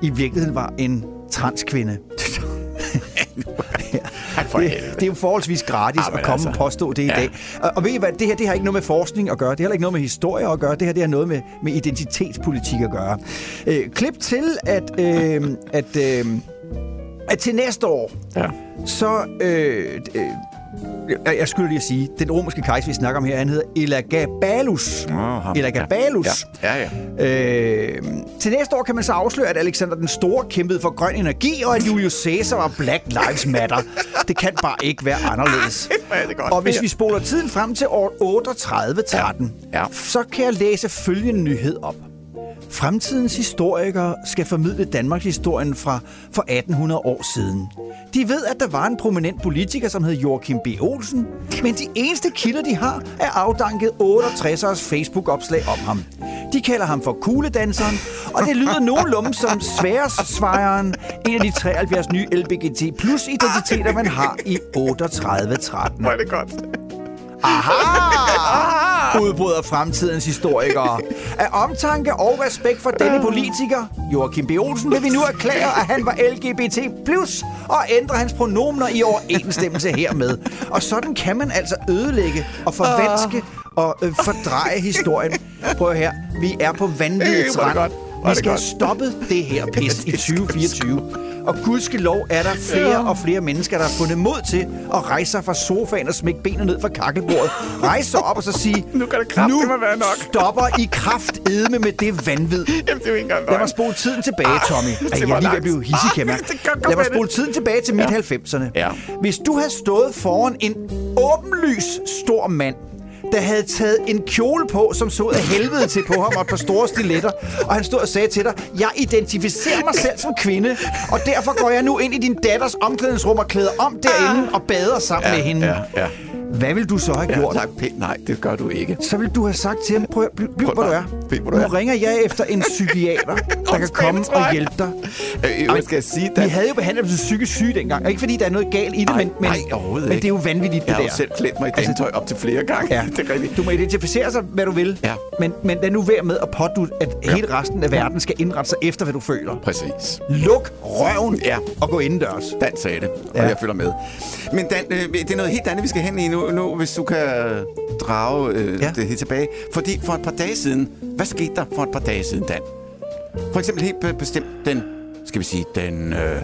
i virkeligheden var en transkvinde. Det, det er jo forholdsvis gratis Ah, at komme altså. og påstå det i Ja. dag. Og, og ved I hvad, det her det har ikke noget med forskning at gøre. Det har heller ikke noget med historie at gøre. Det her det har noget med, med identitetspolitik at gøre. Øh, klip til, at, øh, at, øh, at til næste år, Ja. så... Øh, øh, jeg- jeg skulle lige at sige, den romerske kejser, vi snakker om her, han hedder Elagabalus. Ham. Elagabalus. Ja, ja. ja. Øh, til næste år kan man så afsløre, at Alexander den Store kæmpede for grøn energi, og at Julius Caesar var Black Lives Matter. Det kan bare ikke være anderledes. er det godt. Og hvis vi spoler tiden frem til år 3813, Ja. Ja. så kan jeg læse følgende nyhed op. Fremtidens historikere skal formidle Danmarks historien fra for 1800 år siden. De ved, at der var en prominent politiker, som hed Joachim B. Olsen, men de eneste kilder, de har, er afdanket 68'ers Facebook-opslag om ham. De kalder ham for kugledanseren, og det lyder nogenlunde som sværesvejeren, en af de 73 nye LBGT plus identiteter, man har i 3813. Hvor er det godt. Aha! Udbryder fremtidens historikere. Af omtanke og respekt for denne politiker, Joachim B. Olsen, vil vi nu erklære, at han var LGBT+, og ændre hans pronomener i overensstemmelse hermed. Og sådan kan man altså ødelægge og forvanske og øh, fordreje historien. Prøv her, vi er på vanvidets Hvor godt. Vi skal have godt. stoppet det her pis i 2024. Og gudskelov er der flere og flere mennesker, der har fundet mod til at rejse sig fra sofaen og smække benene ned fra kakkelbordet. Rejse sig op og så sige, Nu kan det kraftedeme nu være nok." stopper I kraft edme med det vanvid. Jamen, det er jo ikke Lad mig spole tiden tilbage, Tommy. det Ej, jeg er lige ved at langt. blive hissig, Ah, godt Lad mig spole tiden tilbage til midt-90'erne. Ja. Hvis du havde stået foran en åbenlys stor mand, der havde taget en kjole på, som så af helvede til på ham og et par store stiletter, og han stod og sagde til dig, jeg identificerer mig selv som kvinde, og derfor går jeg nu ind i din datters omklædningsrum og klæder om derinde og bader sammen med hende. Ja, ja. Hvad vil du så have Ja, gjort? tak, pænt. Nej, det gør du ikke. Så vil du have sagt til ham, prøv at bl- bliv, hvor du er. hvor Nu ringer jeg efter en psykiater, der kan komme og hjælpe dig. Øh, hvad skal jeg sige? Vi havde jo behandlet dem som psykisk syge dengang. Ikke fordi der er noget galt i det, Nej, men, men, nej, men det er jo vanvittigt, Jeg det har der. jo selv klædt mig i Altså, dametøj op til flere gange. Ja. det er rigtigt. Du må identificere sig, hvad du vil. Ja. Men, men lad nu være med at pådute, at Ja. hele resten af verden skal indrette sig efter, hvad du føler. Præcis. Luk røven Ja. og gå indendørs. Dan sagde det, og Ja. jeg følger med. Men Dan, øh, det er noget helt andet, vi skal hen i nu, nu hvis du kan drage øh, Ja. det helt tilbage. Fordi for et par dage siden, hvad skete der for et par dage siden, Dan? For eksempel helt be- bestemt den, skal vi sige, den øh,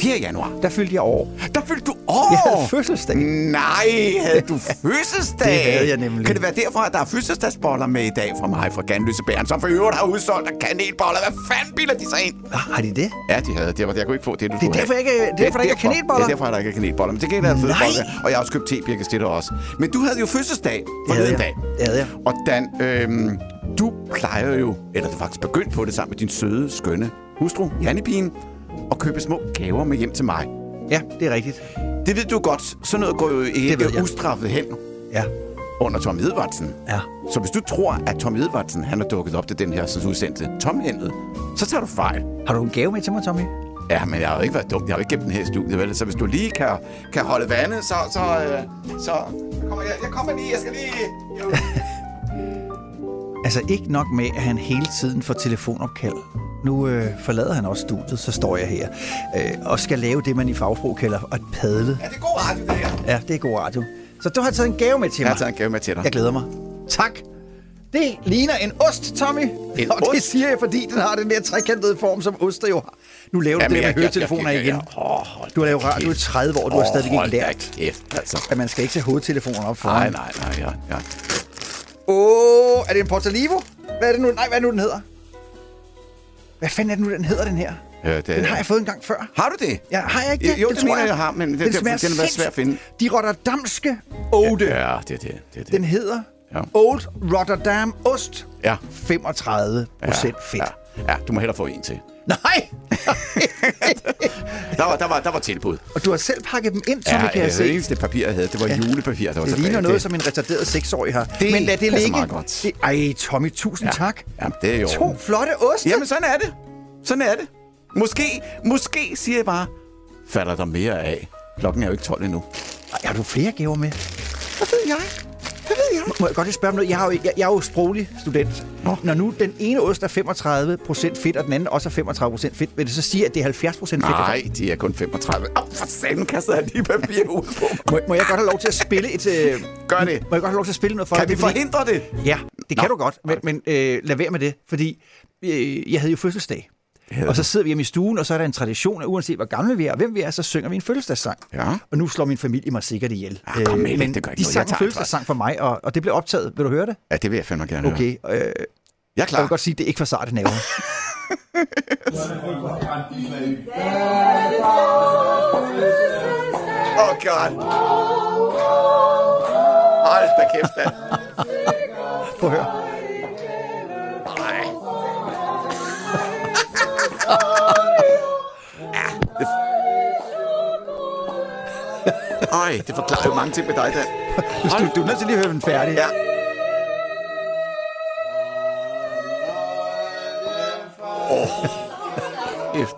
4. januar. Der fyldte jeg år. Der fyldte du år! Jeg havde fødselsdag. Nej, havde du fødselsdag? Det havde jeg nemlig. Kan det være derfor, at der er fødselsdagsboller med i dag fra mig fra Ganløse Bæren, som for øvrigt har udsolgt af kanelboller? Hvad fanden bilder de sig ind? Har de det? Ja, de havde. Det var, jeg kunne ikke få det, du Det er derfor, jeg ikke- det er derfor, der ikke er kanelboller? Det er derfor, der ikke er kanelboller. Men til gengæld er Nej. fødselsboller, og jeg har også købt te også. Men du havde jo fødselsdag forleden dag. Det havde jeg. Og Dan, øhm, du plejer jo, eller du er faktisk begyndt på det sammen med din søde, skønne hustru, Jannepigen, at købe små gaver med hjem til mig. Ja, det er rigtigt. Det ved du godt. Sådan noget går jo ikke ustraffet hen Ja. under Tom Edvardsen. Ja. Så hvis du tror, at Tom Edvardsen han er dukket op til den her sådan udsendte tomhændet, så tager du fejl. Har du en gave med til mig, Tommy? Ja, men jeg har jo ikke været dum. Jeg har jo ikke gemt den her i studiet, vel? Så hvis du lige kan, kan holde vandet, så... Så, øh, så kommer jeg, jeg kommer lige, jeg skal lige... Jo. Altså ikke nok med, at han hele tiden får telefonopkald. Nu øh, forlader han også studiet, så står jeg her. Øh, og skal lave det, man i fagsprog kalder at padle. Ja, det er god radio, det her. Ja, det er god radio. Så du har taget en gave med til Jeg mig. har taget en gave med til dig. Jeg glæder mig. Tak. Det ligner en ost, Tommy. En og det ost? siger jeg, fordi den har den der trekantede form, som oster jo har. Nu laver du Jamen, det med jeg- jeg- høretelefoner jeg- jeg- igen. jeg- Åh, hold Du har lavet radio i kæft. 30 år, du har Åh, stadig ikke lært, kæft, altså. at man skal ikke tage hovedtelefoner op foran. Nej, nej, nej, ja, ja. Åh, er det en Portalivo? Hvad er det nu? Nej, hvad er det nu, den hedder? Hvad fanden er det nu, den hedder, den her? Ja, det, Den har jeg fået en gang før. Har du det? Ja, har jeg ikke det? Jo, det det mener jeg, jeg har, men den- den- den har været svær at finde. De rotterdamske Ode. Ja, det er det. det, er det. Den hedder Ja. Old Rotterdam Ost. Ja. 35 procent fedt. Ja, ja, du må hellere få en til. Nej! Der var, der var, der var tilbud. Og du har selv pakket dem ind, som Ja, vi kan det se. eneste papir, jeg havde, det var Ja. julepapir, der var Det tilbage. ligner noget, som en retarderet seksårig har. Det Men lad det ligge. meget godt. Det, ej, Tommy, tusind Ja. tak. Jamen, det er jo... To flotte oste. Jamen, sådan er det. Sådan er det. Måske, måske siger jeg bare, falder der mere af. Klokken er jo ikke 12 endnu. Ej, Har du flere gaver med? Hvad ved jeg? Hvad ved jeg? Må jeg godt lige spørge om noget? Jeg, har jo, jeg, jeg er jo sproglig student. Nå. Når nu den ene ost er 35% fedt, og den anden også er 35% fedt, vil det så sige, at det er 70% fedt? Nej, de er kun 35. Åh, oh, for satan kastede jeg lige papir ud på. Må, må jeg godt have lov til at spille et... Øh, Gør det. Må jeg godt have lov til at spille noget for Kan dig? vi Det forhindre det? Ja, det kan Nå. du godt, men, men øh, lad være med det, fordi øh, jeg havde jo fødselsdag. Og så sidder vi hjemme i stuen, og så er der en tradition, at uanset hvor gamle vi er og hvem vi er, så synger vi en fødselsdagssang. Ja. Og nu slår min familie mig sikkert ihjel. Ah, kom med det, men det gør ikke de noget. sang Jeg en fødselsdagssang for mig, og, og det blev optaget. Vil du høre det? Ja, det vil jeg fandme gerne. Okay. Øh, Jeg er jeg klar. vil godt sige, at det er ikke for sarte nerver. Oh god. Hold da kæft, da. Prøv at høre. Øj, det forklarer jo mange ting med dig, Dan. Du, du er nødt til lige at høre den færdig. Ja. Åh. Efter.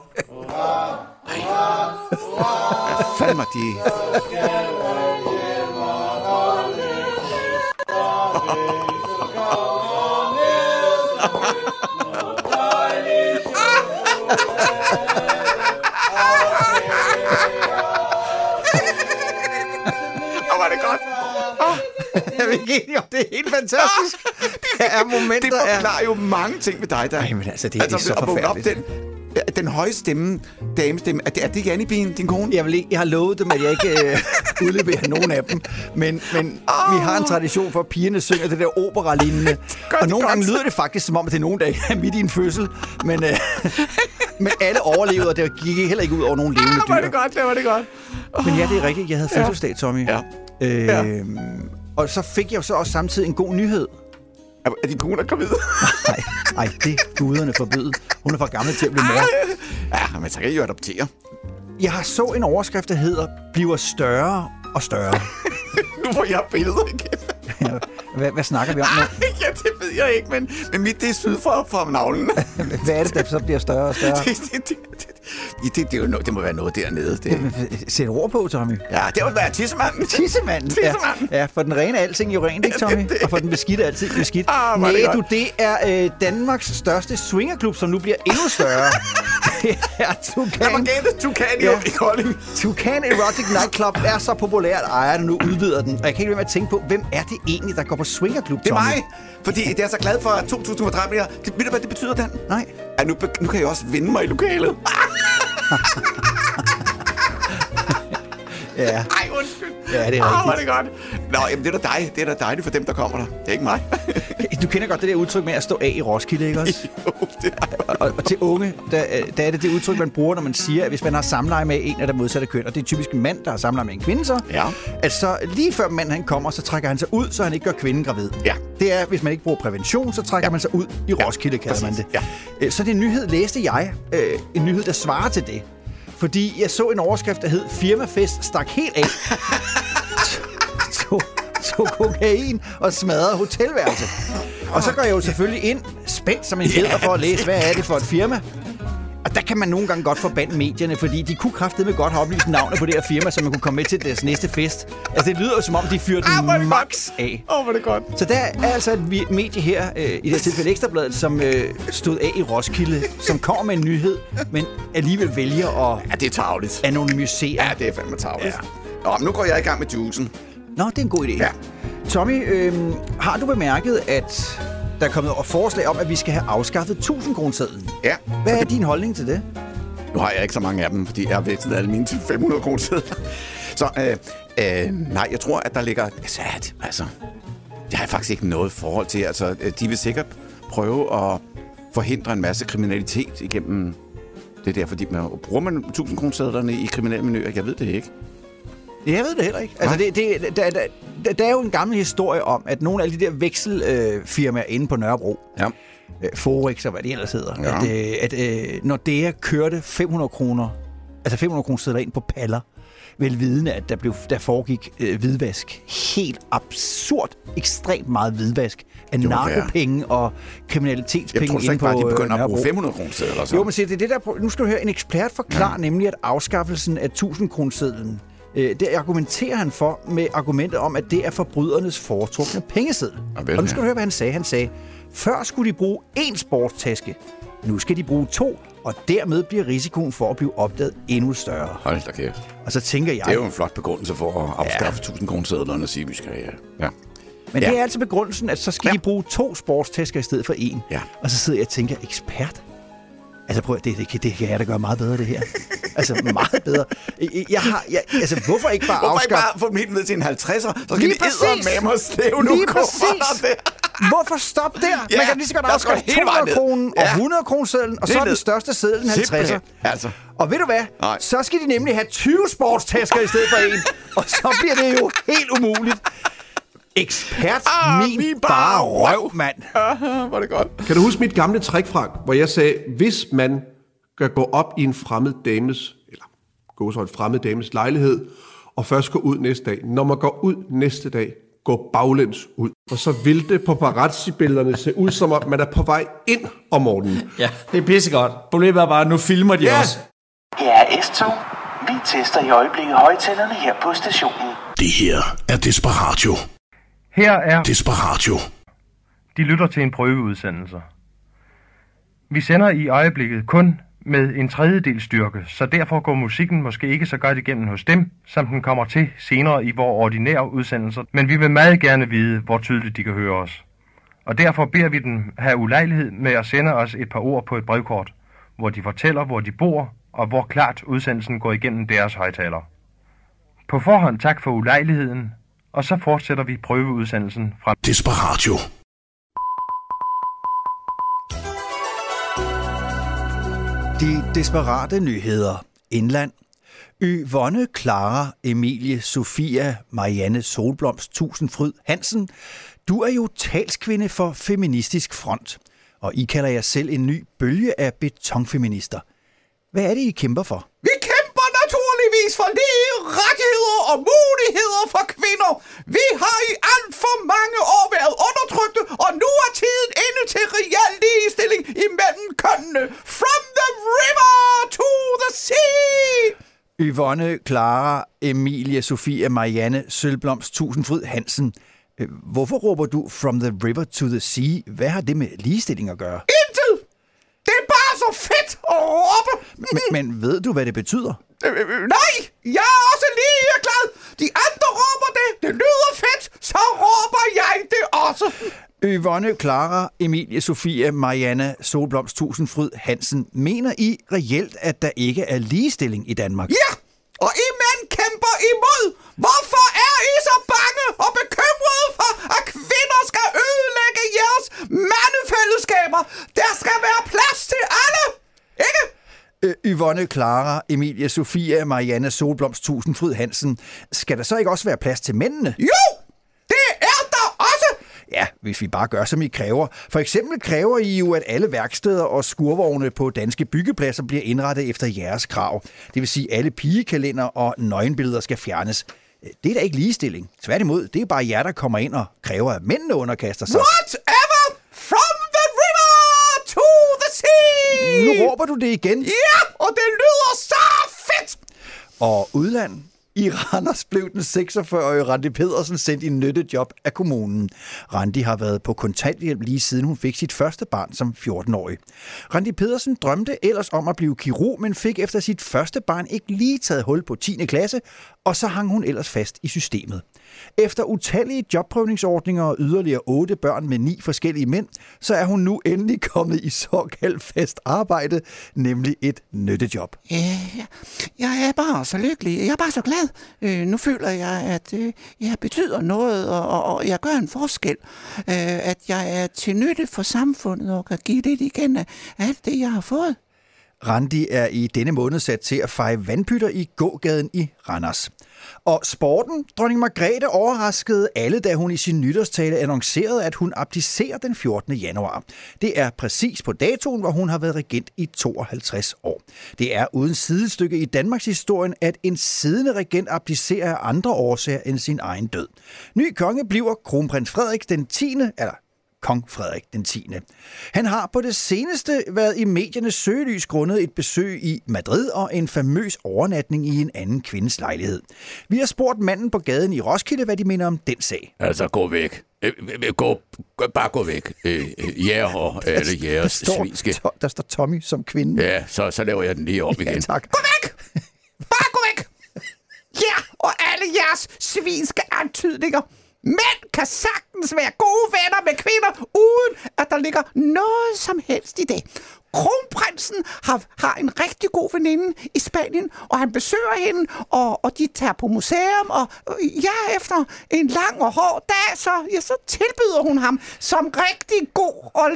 Ej. Hvad fanden var de... Jeg er ikke enig om, det er helt fantastisk. Det er momenter Det af... forklarer jo mange ting med dig, der. Ej, men altså, det- det er så vågne op, forfærdeligt. den, den høje stemme, damestemme, er det, er det Janne Bien, din kone? Jeg, vil ikke, jeg har lovet dem, at jeg ikke øh, udleverer nogen af dem. Men, men oh. vi har en tradition for, at pigerne synger det der opera-lignende. Og nogle gange lyder det faktisk, som om at det er nogen, der er midt i en fødsel. Men, øh, men alle overlevede, og det gik heller ikke ud over nogen levende var det dyr. godt, det var det godt. Men ja, det er rigtigt. Jeg havde fødselsdag, Tommy. Ja. Øh, Ja. Og så fik jeg jo så også samtidig en god nyhed. Er, er din kone gravid? Nej, nej, det er guderne forbyde. Hun er for gammel til at blive mor. ja, men så kan I jo adoptere. Jeg har så en overskrift, der hedder, bliver større og større. Nu får jeg billeder igen. hvad, hvad snakker vi om nu? ja, det ved jeg ikke, men, men mit det er syd for, for navlen. Hvad er det, der så bliver større og større? det, det, det, det, det, det, det, er jo no- det må være noget dernede. Det. Sæt ord på, Tommy. Ja, det må være tissemanden. Tissemanden. Tissemanden. Ja, ja, for den rene er alting jo rent, ikke Tommy? Og for den beskidte er altid beskidt. Ah, er Nej, det du, det er øh, Danmarks største swingerklub, som nu bliver endnu større. det er Tukan. Lamborghini Tucan jo Ja. i Kolding. Tucan Erotic Nightclub er så populært, at ejerne nu udvider den. Og jeg kan ikke lade være med at tænke på, hvem er det egentlig, der går på swingerklub, Det er Tommy? mig, fordi jeg er så glad for 2013. Det, ved du, hvad det betyder, Dan? Nej. Ja, nu, nu kan jeg også vinde mig i lokalet. Ja. Ej, undskyld. Ja, det er Ah, hvor er rigtigt. det godt. Nå, jamen, det er da dig. Det er da dejligt for dem, der kommer der. Det er ikke mig. Du kender godt det der udtryk med at stå af i Roskilde, ikke også? jo, det er Og, og til unge, der, øh, der er det det udtryk, man bruger, når man siger, at hvis man har samleje med en af det modsatte køn, og det er typisk en mand, der har samleje med en kvinde så, Ja. at så lige før manden han kommer, så trækker han sig ud, så han ikke gør kvinden gravid. Ja. Det er, hvis man ikke bruger prævention, så trækker ja. man sig ud i Roskilde, kalder man det. Øh, Så det er en nyhed, læste jeg. Øh, En nyhed, der svarer til det. Fordi jeg så en overskrift, der hed Firmafest stak helt af. tog kokain og smadrede hotelværelse. Og så går jeg jo selvfølgelig ind, spændt som en fjeder for at læse, hvad er det for et firma. Og der kan man nogle gange godt forbande medierne, fordi de kunne kraftedeme godt have oplyst navnet på det her firma, så man kunne komme med til deres næste fest. Altså, det lyder jo som om, de fyrede Ah, max af. Åh, oh, hvor det godt. Så der er altså et medie her, øh, i det her tilfælde Ekstrabladet, som øh, stod af i Roskilde, som kommer med en nyhed, men alligevel vælger at Ja, det er tageligt. anonymisere. Ja, det er fandme tageligt. Ja. Nå, nu går jeg i gang med juicen. Nå, det er en god idé. Ja. Tommy, øh, har du bemærket, at der er kommet over forslag om, at vi skal have afskaffet 1000 kronesedlen? Ja. Hvad er din holdning til det? Nu har jeg ikke så mange af dem, fordi jeg har vekslet alle mine til 500 kroner sedler. Så øh, øh, nej, jeg tror, at der ligger... Altså, altså, jeg har faktisk ikke noget forhold til. Altså, øh, de vil sikkert prøve at forhindre en masse kriminalitet igennem det der, fordi man, bruger man 1000 kroner sedlerne i kriminelle miljøer? Jeg ved det ikke. Jeg ved det heller ikke. Altså, det, det, der, der, der, der er jo en gammel historie om, at nogle af de der vekselfirmaer øh, inde på Nørrebro, Ja. øh, Forex og hvad det ellers hedder, Ja. at, øh, at øh, når det kørte 500 kroner, altså 500 kroner sædler ind på paller, vel vidende, at der, blev, der foregik øh, hvidvask. Helt absurd, ekstremt meget hvidvask af narkopenge og Jeg kriminalitetspenge tror så ikke bare, de øh, begynder at bruge Nørrebro. 500 kroner sedler. Så. Jo, men se, det er det der... Nu skal du høre, en ekspert forklarer ja. nemlig, at afskaffelsen af 1000 kronesedlen, øh, det argumenterer han for med argumentet om, at det er forbrydernes foretrukne pengeseddel. Og vel, og nu skal ja. du høre, hvad han sagde. Han sagde, før skulle de bruge én sportstaske, nu skal de bruge to, og dermed bliver risikoen for at blive opdaget endnu større. Hold da kæft. Og så tænker jeg, Det er jo en flot begrundelse for at afskaffe 1000 kroner og sige, at vi skal... Ja. ja. men ja. det er altså begrundelsen, at så skal Ja. de bruge to sportstasker i stedet for én. Ja. Og så sidder jeg og tænker, ekspert? Altså prøv at, det, det, kan- det kan jeg da gøre meget bedre, det her. Altså meget bedre. Jeg, jeg har, jeg, altså hvorfor ikke bare Hvorfor ikke afskaffe... bare få dem helt ned til en 50'er? Så skal Lige de med mig slæve nogle Lige præcis. der. Hvorfor stop der? Ja, Man kan lige så godt afskaffe hele vejen 200 ned. kronen og Ja. 100 kroner sedlen, og så er den største seddel en 50'er. Simpelthen. Altså. Og ved du hvad? Nej. Så skal de nemlig have 20 sportstasker i stedet for en. Og så bliver det jo helt umuligt. Ekspert, Ah, min min bare bare røv, mand. Hvor er det godt. Kan du huske mit gamle trick, Frank, hvor jeg sagde, hvis man kan gå op i en fremmed dames, eller gå så en fremmed dames lejlighed, og først gå ud næste dag. Når man går ud næste dag, gå baglæns ud. Og så vil det på paparazzi-billederne se ud, som om man er på vej ind om morgenen. Ja, det er pissegodt. Problemet er bare, at nu filmer de Ja. også. Her er S-tog. Vi tester i øjeblikket højtalerne her på stationen. Det her er Desperatio. Her er Desperatio. De lytter til en prøveudsendelse. Vi sender i øjeblikket kun med en tredjedel styrke, så derfor går musikken måske ikke så godt igennem hos dem, som den kommer til senere i vores ordinære udsendelser, men vi vil meget gerne vide, hvor tydeligt de kan høre os. Og derfor beder vi dem have ulejlighed med at sende os et par ord på et brevkort, hvor de fortæller, hvor de bor, og hvor klart udsendelsen går igennem deres højtaler. På forhånd tak for ulejligheden, og så fortsætter vi prøveudsendelsen fra Desperatio. De desperate nyheder. Indland. Yvonne Clara Emilie Sofia Marianne Solblomst Tusindfryd Hansen. Du er jo talskvinde for Feministisk Front, og I kalder jer selv en ny bølge af betonfeminister. Hvad er det, I kæmper for? Vi pris for lige rettigheder og muligheder for kvinder. Vi har i alt for mange år været undertrykte, og nu er tiden inde til real ligestilling imellem kønnene. From the river to the sea! Yvonne, Clara, Emilie, Sofie, Marianne, Sølblomst, Tusindfryd, Hansen. Øh, hvorfor råber du From the River to the Sea? Hvad har det med ligestilling at gøre? Intet! Det er bare så fedt at råbe! Men, men ved du, hvad det betyder? Øh, øh, nej, jeg er også lige glad. De andre råber det. Det lyder fedt. Så råber jeg det også. Yvonne, Clara, Emilie, Sofia, Marianne, Solblomst, Tusindfryd, Hansen. Mener I reelt, at der ikke er ligestilling i Danmark? Ja, og I mænd kæmper imod. Hvorfor er I så bange og bekymrede for, at kvinder skal ødelægge jeres mandefællesskaber? Der skal være plads til alle. Ikke? Øh, Yvonne, Clara, Emilie, Sofia, Marianne, Solblomst, Tusindfryd, Hansen. Skal der så ikke også være plads til mændene? Jo, det er der også. Ja, hvis vi bare gør, som I kræver. For eksempel kræver I jo, at alle værksteder og skurvogne på danske byggepladser bliver indrettet efter jeres krav. Det vil sige, at alle pigekalender og nøgenbilleder skal fjernes. Det er da ikke ligestilling. Tværtimod, det er bare jer, der kommer ind og kræver, at mændene underkaster sig. Whatever from the river to the sea. Nu råber du det igen. Ja, og det lyder så fedt. Og udland. I Randers blev den 46-årige Randi Pedersen sendt i nyttejob af kommunen. Randi har været på kontanthjælp lige siden hun fik sit første barn som 14-årig. Randi Pedersen drømte ellers om at blive kirurg, men fik efter sit første barn ikke lige taget hul på 10. klasse, og så hang hun ellers fast i systemet. Efter utallige jobprøvningsordninger og yderligere otte børn med ni forskellige mænd, så er hun nu endelig kommet i såkaldt fast arbejde, nemlig et nyttejob. Ja, jeg er bare så lykkelig. Jeg er bare så glad. Øh, nu føler jeg, at øh, jeg betyder noget, og, og, og jeg gør en forskel. Øh, at jeg er til nytte for samfundet og kan give lidt igen af alt det, jeg har fået. Randi er i denne måned sat til at feje vandpytter i gågaden i Randers. Og sporten, dronning Margrethe overraskede alle, da hun i sin nytårstale annoncerede, at hun abdicerer den 14. januar. Det er præcis på datoen, hvor hun har været regent i 52 år. Det er uden sidestykke i Danmarks historien, at en siddende regent abdicerer af andre årsager end sin egen død. Ny konge bliver kronprins Frederik den 10. eller kong Frederik den 10. Han har på det seneste været i mediernes søgelys grundet et besøg i Madrid og en famøs overnatning i en anden kvindes lejlighed. Vi har spurgt manden på gaden i Roskilde, hvad de mener om den sag. Altså, gå væk. Øh, øh, Gå, bare gå væk. Øh, øh, Ja, og alle der, jeres står, svinske. to, der står Tommy som kvinde. Ja, så, så laver jeg den lige om igen. Ja, tak. Gå væk! Bare gå væk! Ja, og alle jeres svinske antydninger. Mænd kan sagtens være gode venner med kvinder, uden at der ligger noget som helst i det. Kronprinsen har, har en rigtig god veninde i Spanien, og han besøger hende, og, og de tager på museum, og ja, efter en lang og hård dag, så, ja, så tilbyder hun ham som rigtig god og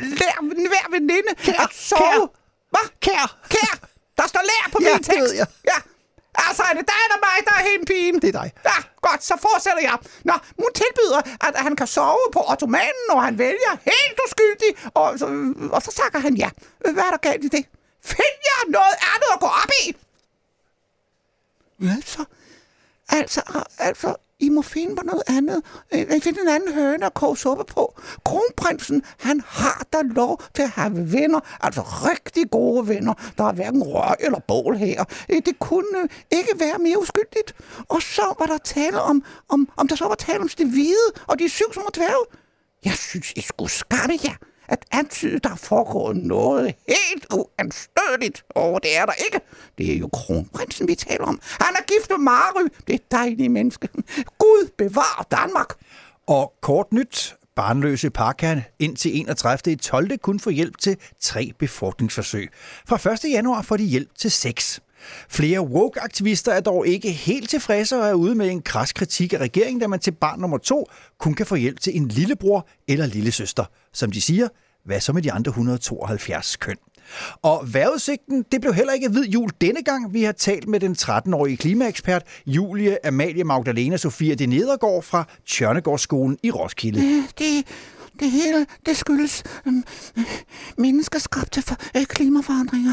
lær, nær veninde at sove. kær. Hvad? Kær. Kær. Der står lær på Ja, min det tekst. ved jeg. Ja. Altså, er det dig eller mig, der er hende pigen? Det er dig. Ja, godt, så fortsætter jeg. Nå, hun tilbyder, at han kan sove på ottomanen, og han vælger helt uskyldig, og så, og så takker han ja. Hvad er der galt i det? Find jer noget andet at gå op i! Altså, altså, altså, i må finde på noget andet. Øh, Finde en anden høne at koge suppe på. Kronprinsen, han har da lov til at have venner, altså rigtig gode venner. Der er hverken røg eller bål her. Øh, Det kunne øh, ikke være mere uskyldigt. Og så var der tale om, om, om der så var tale om det hvide og de syv små dværge. Jeg synes, I skulle skamme jer at antyde, der foregår noget helt uanstødeligt. Og det er der ikke. Det er jo kronprinsen, vi taler om. Han er gift med Mary, det dejlige menneske. Gud bevar Danmark. Og kort nyt. Barnløse par kan indtil 31. i 12. kun få hjælp til tre befordringsforsøg. Fra 1. januar får de hjælp til seks. Flere woke-aktivister er dog ikke helt tilfredse og er ude med en kras kritik af regeringen, da man til barn nummer to kun kan få hjælp til en lillebror eller lillesøster. Som de siger, hvad så med de andre 172 køn? Og vejrudsigten, det blev heller ikke hvid jul denne gang. Vi har talt med den 13-årige klimaekspert Julie Amalie Magdalena Sofia de Nedergaard fra Tjørnegårdsskolen i Roskilde. Det, det hele, det skyldes øh, menneskeskabte for, øh, klimaforandringer.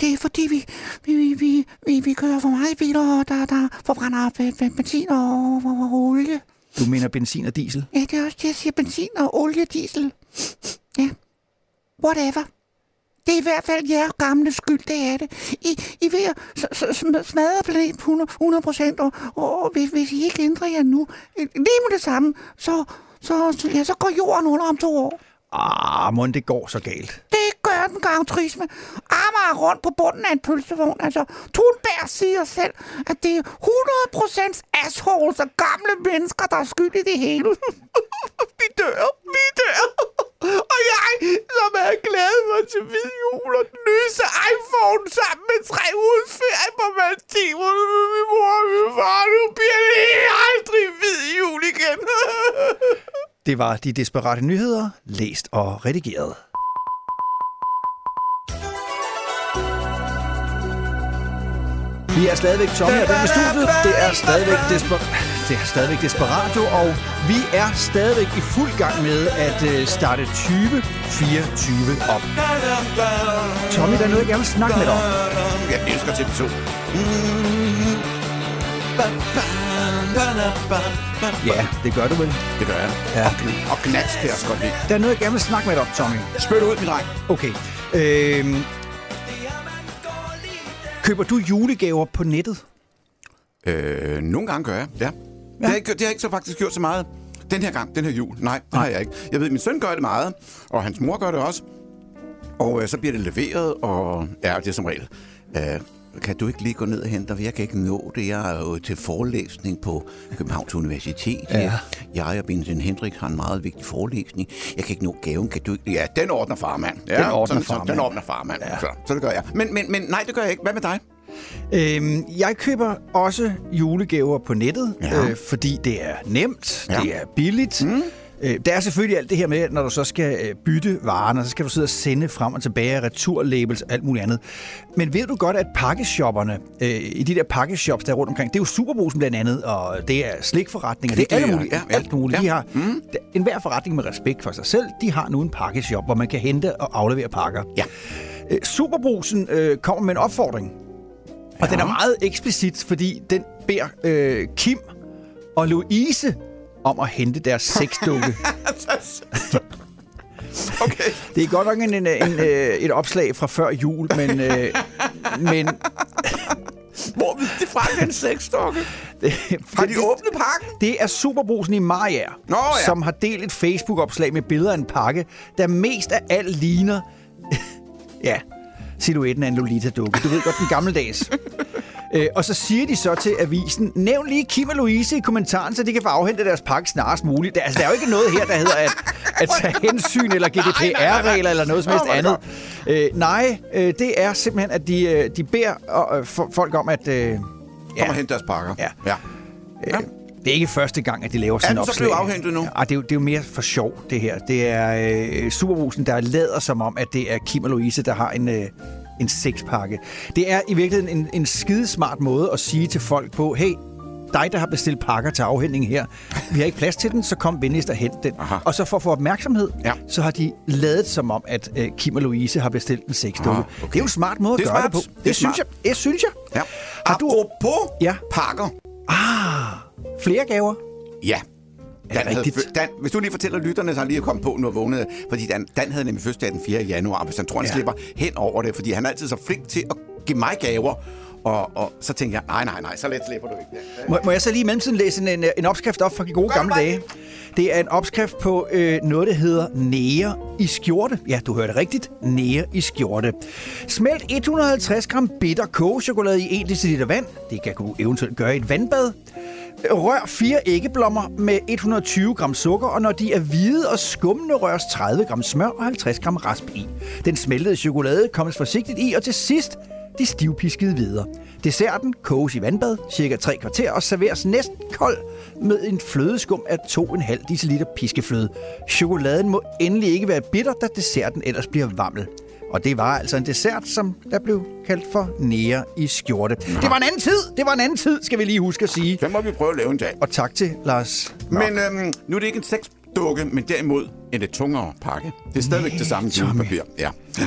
Det er fordi, vi, vi, vi, vi, vi, vi kører for meget biler, og der, der forbrænder ben- ben- benzin og, og, og olie. Du mener benzin og diesel? Ja, det er også det, jeg siger. Benzin og olie, diesel. Ja. Whatever. det er i hvert fald jer gamle skyld, det er det. I, I ved at smadre planeten 100, 100 procent, og, og hvis, hvis I ikke ændrer jer nu, øh, lige med det samme, så, så, ja, så går jorden under om to år. Ah, må det går så galt. Det gør den gang turisme. Amager rundt på bunden af en pølsevogn. Altså, Thunberg siger selv, at det er 100% assholes og gamle mennesker, der er skyld i det hele. vi dør, vi dør. Og jeg, som havde glædet mig til hvid jul og den nyeste iPhone sammen med tre ugers ferie på Maldiverne med min mor og min far. Nu bliver det aldrig hvid jul igen. Det var de desperate nyheder, læst og redigeret. Vi er stadigvæk Tommy og den i studiet. Det er stadigvæk, Desper- det er stadigvæk Desperatio, og vi er stadigvæk i fuld gang med at øh, starte 2024 op. Tommy, der er noget, jeg gerne vil snakke med dig om. Jeg elsker TV2. Ja, det gør du vel. Det gør jeg. Ja. Og, og gnas kan jeg også godt lide. Der er noget, jeg gerne vil snakke med dig om, Tommy. Spyt ud, min dreng. Okay. Øhm, køber du julegaver på nettet? Øh, nogle gange gør jeg, ja. ja. Det, har jeg ikke, det har jeg ikke så faktisk gjort så meget. Den her gang, den her jul. Nej, det har jeg ikke. Jeg ved, at min søn gør det meget, og hans mor gør det også. Og øh, så bliver det leveret, og ja, det er som regel. Øh, kan du ikke lige gå ned og hente dig? Jeg kan ikke nå det. Jeg er jo til forelæsning på Københavns Universitet. Ja. Jeg og Benjamin Hendrik har en meget vigtig forelæsning. Jeg kan ikke nå gaven. Kan du ikke? Ja, den ordner farmand. Ja, Den ordner sådan, farmand. Så, den ordner farmand. Ja. Så, så det gør jeg. Men, men, men nej, det gør jeg ikke. Hvad med dig? Øhm, jeg køber også julegaver på nettet, Ja. øh, fordi det er nemt, Ja. ja. det er billigt. Mm. Øh, der er selvfølgelig alt det her med, når du så skal øh, bytte varerne, så skal du sidde og sende frem og tilbage, returlabels og alt muligt andet. Men ved du godt, at pakkeshopperne, øh, i de der pakkeshops, der er rundt omkring, det er jo Superbrusen blandt andet, og det er slikforretninger, det er alle Kvickly, mulige, ja, ja, alt muligt. ja. De har, mm. enhver forretning med respekt for sig selv, de har nu en pakkeshop, hvor man kan hente og aflevere pakker. Ja. Superbrusen øh, kommer med en opfordring. Og den er meget eksplicit, fordi den beder øh, Kim og Louise om at hente deres sexdukke. okay. Det er godt nok en, en, en, øh, et opslag fra før jul, men... Øh, men Hvor ved det fra, den sexdukke? Har de åbnet pakken? Det er Superbrusen i Nå, ja. som har delt et Facebook-opslag med billeder af en pakke, der mest af alt ligner... ja, silhuetten af en Lolita-dukke. Du ved godt, den gammeldags. Øh, og så siger de så til avisen, nævn lige Kim og Louise i kommentaren, så de kan få afhentet deres pakke snarest muligt. Der, altså, der er jo ikke noget her, der hedder at, at tage hensyn eller GDPR-regler eller noget som helst Oh andet. Øh, nej, øh, det er simpelthen, at de, øh, de beder øh, for, folk om at... Øh, Kom og hente deres pakker. Ja. ja. Øh, det er ikke første gang, at de laver sådan den et så opslag. blevet afhentet nu? Ah, det, er jo, det er jo mere for sjov, det her. Det er øh, Superbrusen, der lader som om, at det er Kim og Louise, der har en, øh, en sexpakke. Det er i virkeligheden en, en skidesmart måde at sige til folk på, hey, dig, der har bestilt pakker til afhentning her, vi har ikke plads til den, så kom venligst og hent den. Aha. Og så for at få opmærksomhed, Ja. så har de lavet som om, at øh, Kim og Louise har bestilt en sexdukke. Okay. Det er jo en smart måde at Det gøre smart. det på. Det er Det, synes smart. jeg. Det synes jeg. Ja. Har du- Apropos Ja. pakker. Ah, flere gaver. Ja. Dan havde, rigtigt? Dan, hvis du lige fortæller lytterne, så har lige kommet på, nu er vågnet, fordi Dan, Dan havde nemlig fødselsdag den 4. januar, hvis han tror, han Ja. slipper hen over det, fordi han er altid så flink til at give mig gaver, og, og så tænker jeg, nej, nej, nej, så let slipper du ikke. Ja. Må, må jeg så lige i mellemtiden læse en, en, opskrift op fra de gode Gør gamle dage? Det er en opskrift på øh, noget, der hedder nære i skjorte. Ja, du hørte rigtigt. Nære i skjorte. Smelt 150 gram bitter kogechokolade i 1 dl vand. Det kan du eventuelt gøre i et vandbad. Rør fire æggeblommer med 120 gram sukker, og når de er hvide og skummende, røres 30 gram smør og 50 gram rasp i. Den smeltede chokolade kommes forsigtigt i, og til sidst de stivpiskede videre. Desserten koges i vandbad, cirka 3 kvarter, og serveres næsten kold med en flødeskum af 2,5 dl piskefløde. Chokoladen må endelig ikke være bitter, da desserten ellers bliver vammel. Og det var altså en dessert, som der blev kaldt for nære i skjorte. Det var en anden tid! Det var en anden tid, skal vi lige huske at sige. Den må vi prøve at lave en dag. Og tak til Lars. Nå. Men øhm, nu er det ikke en sexdukke, men derimod en lidt tungere pakke. Det er stadigvæk det samme julepapir. Ja. ja.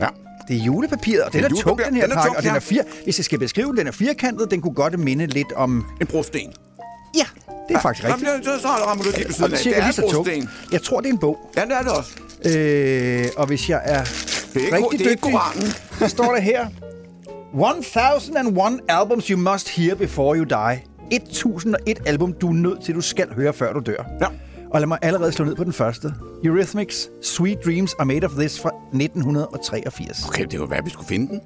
ja. Det er julepapiret, og den Det er, er tung, den her Den er pakke. tung, og den ja. er fire, hvis jeg skal beskrive den, den er firkantet. Den kunne godt minde lidt om... En brosten. Ja, det er faktisk rigtigt. Jamen, så, rammer du ved Og siden af. Det er tung. brosten. Jeg tror, det er en bog. Ja, det er det også. Øh, og hvis jeg er Det er ikke, Rigtig det er ikke. Koranen. Der står der her. 1001 albums you must hear before you die. 1001 album, du er nødt til, du skal høre, før du dør. Ja. Og lad mig allerede slå ned på den første. Eurythmics Sweet Dreams Are Made of This fra 1983. Okay, det var hvad, vi skulle finde den.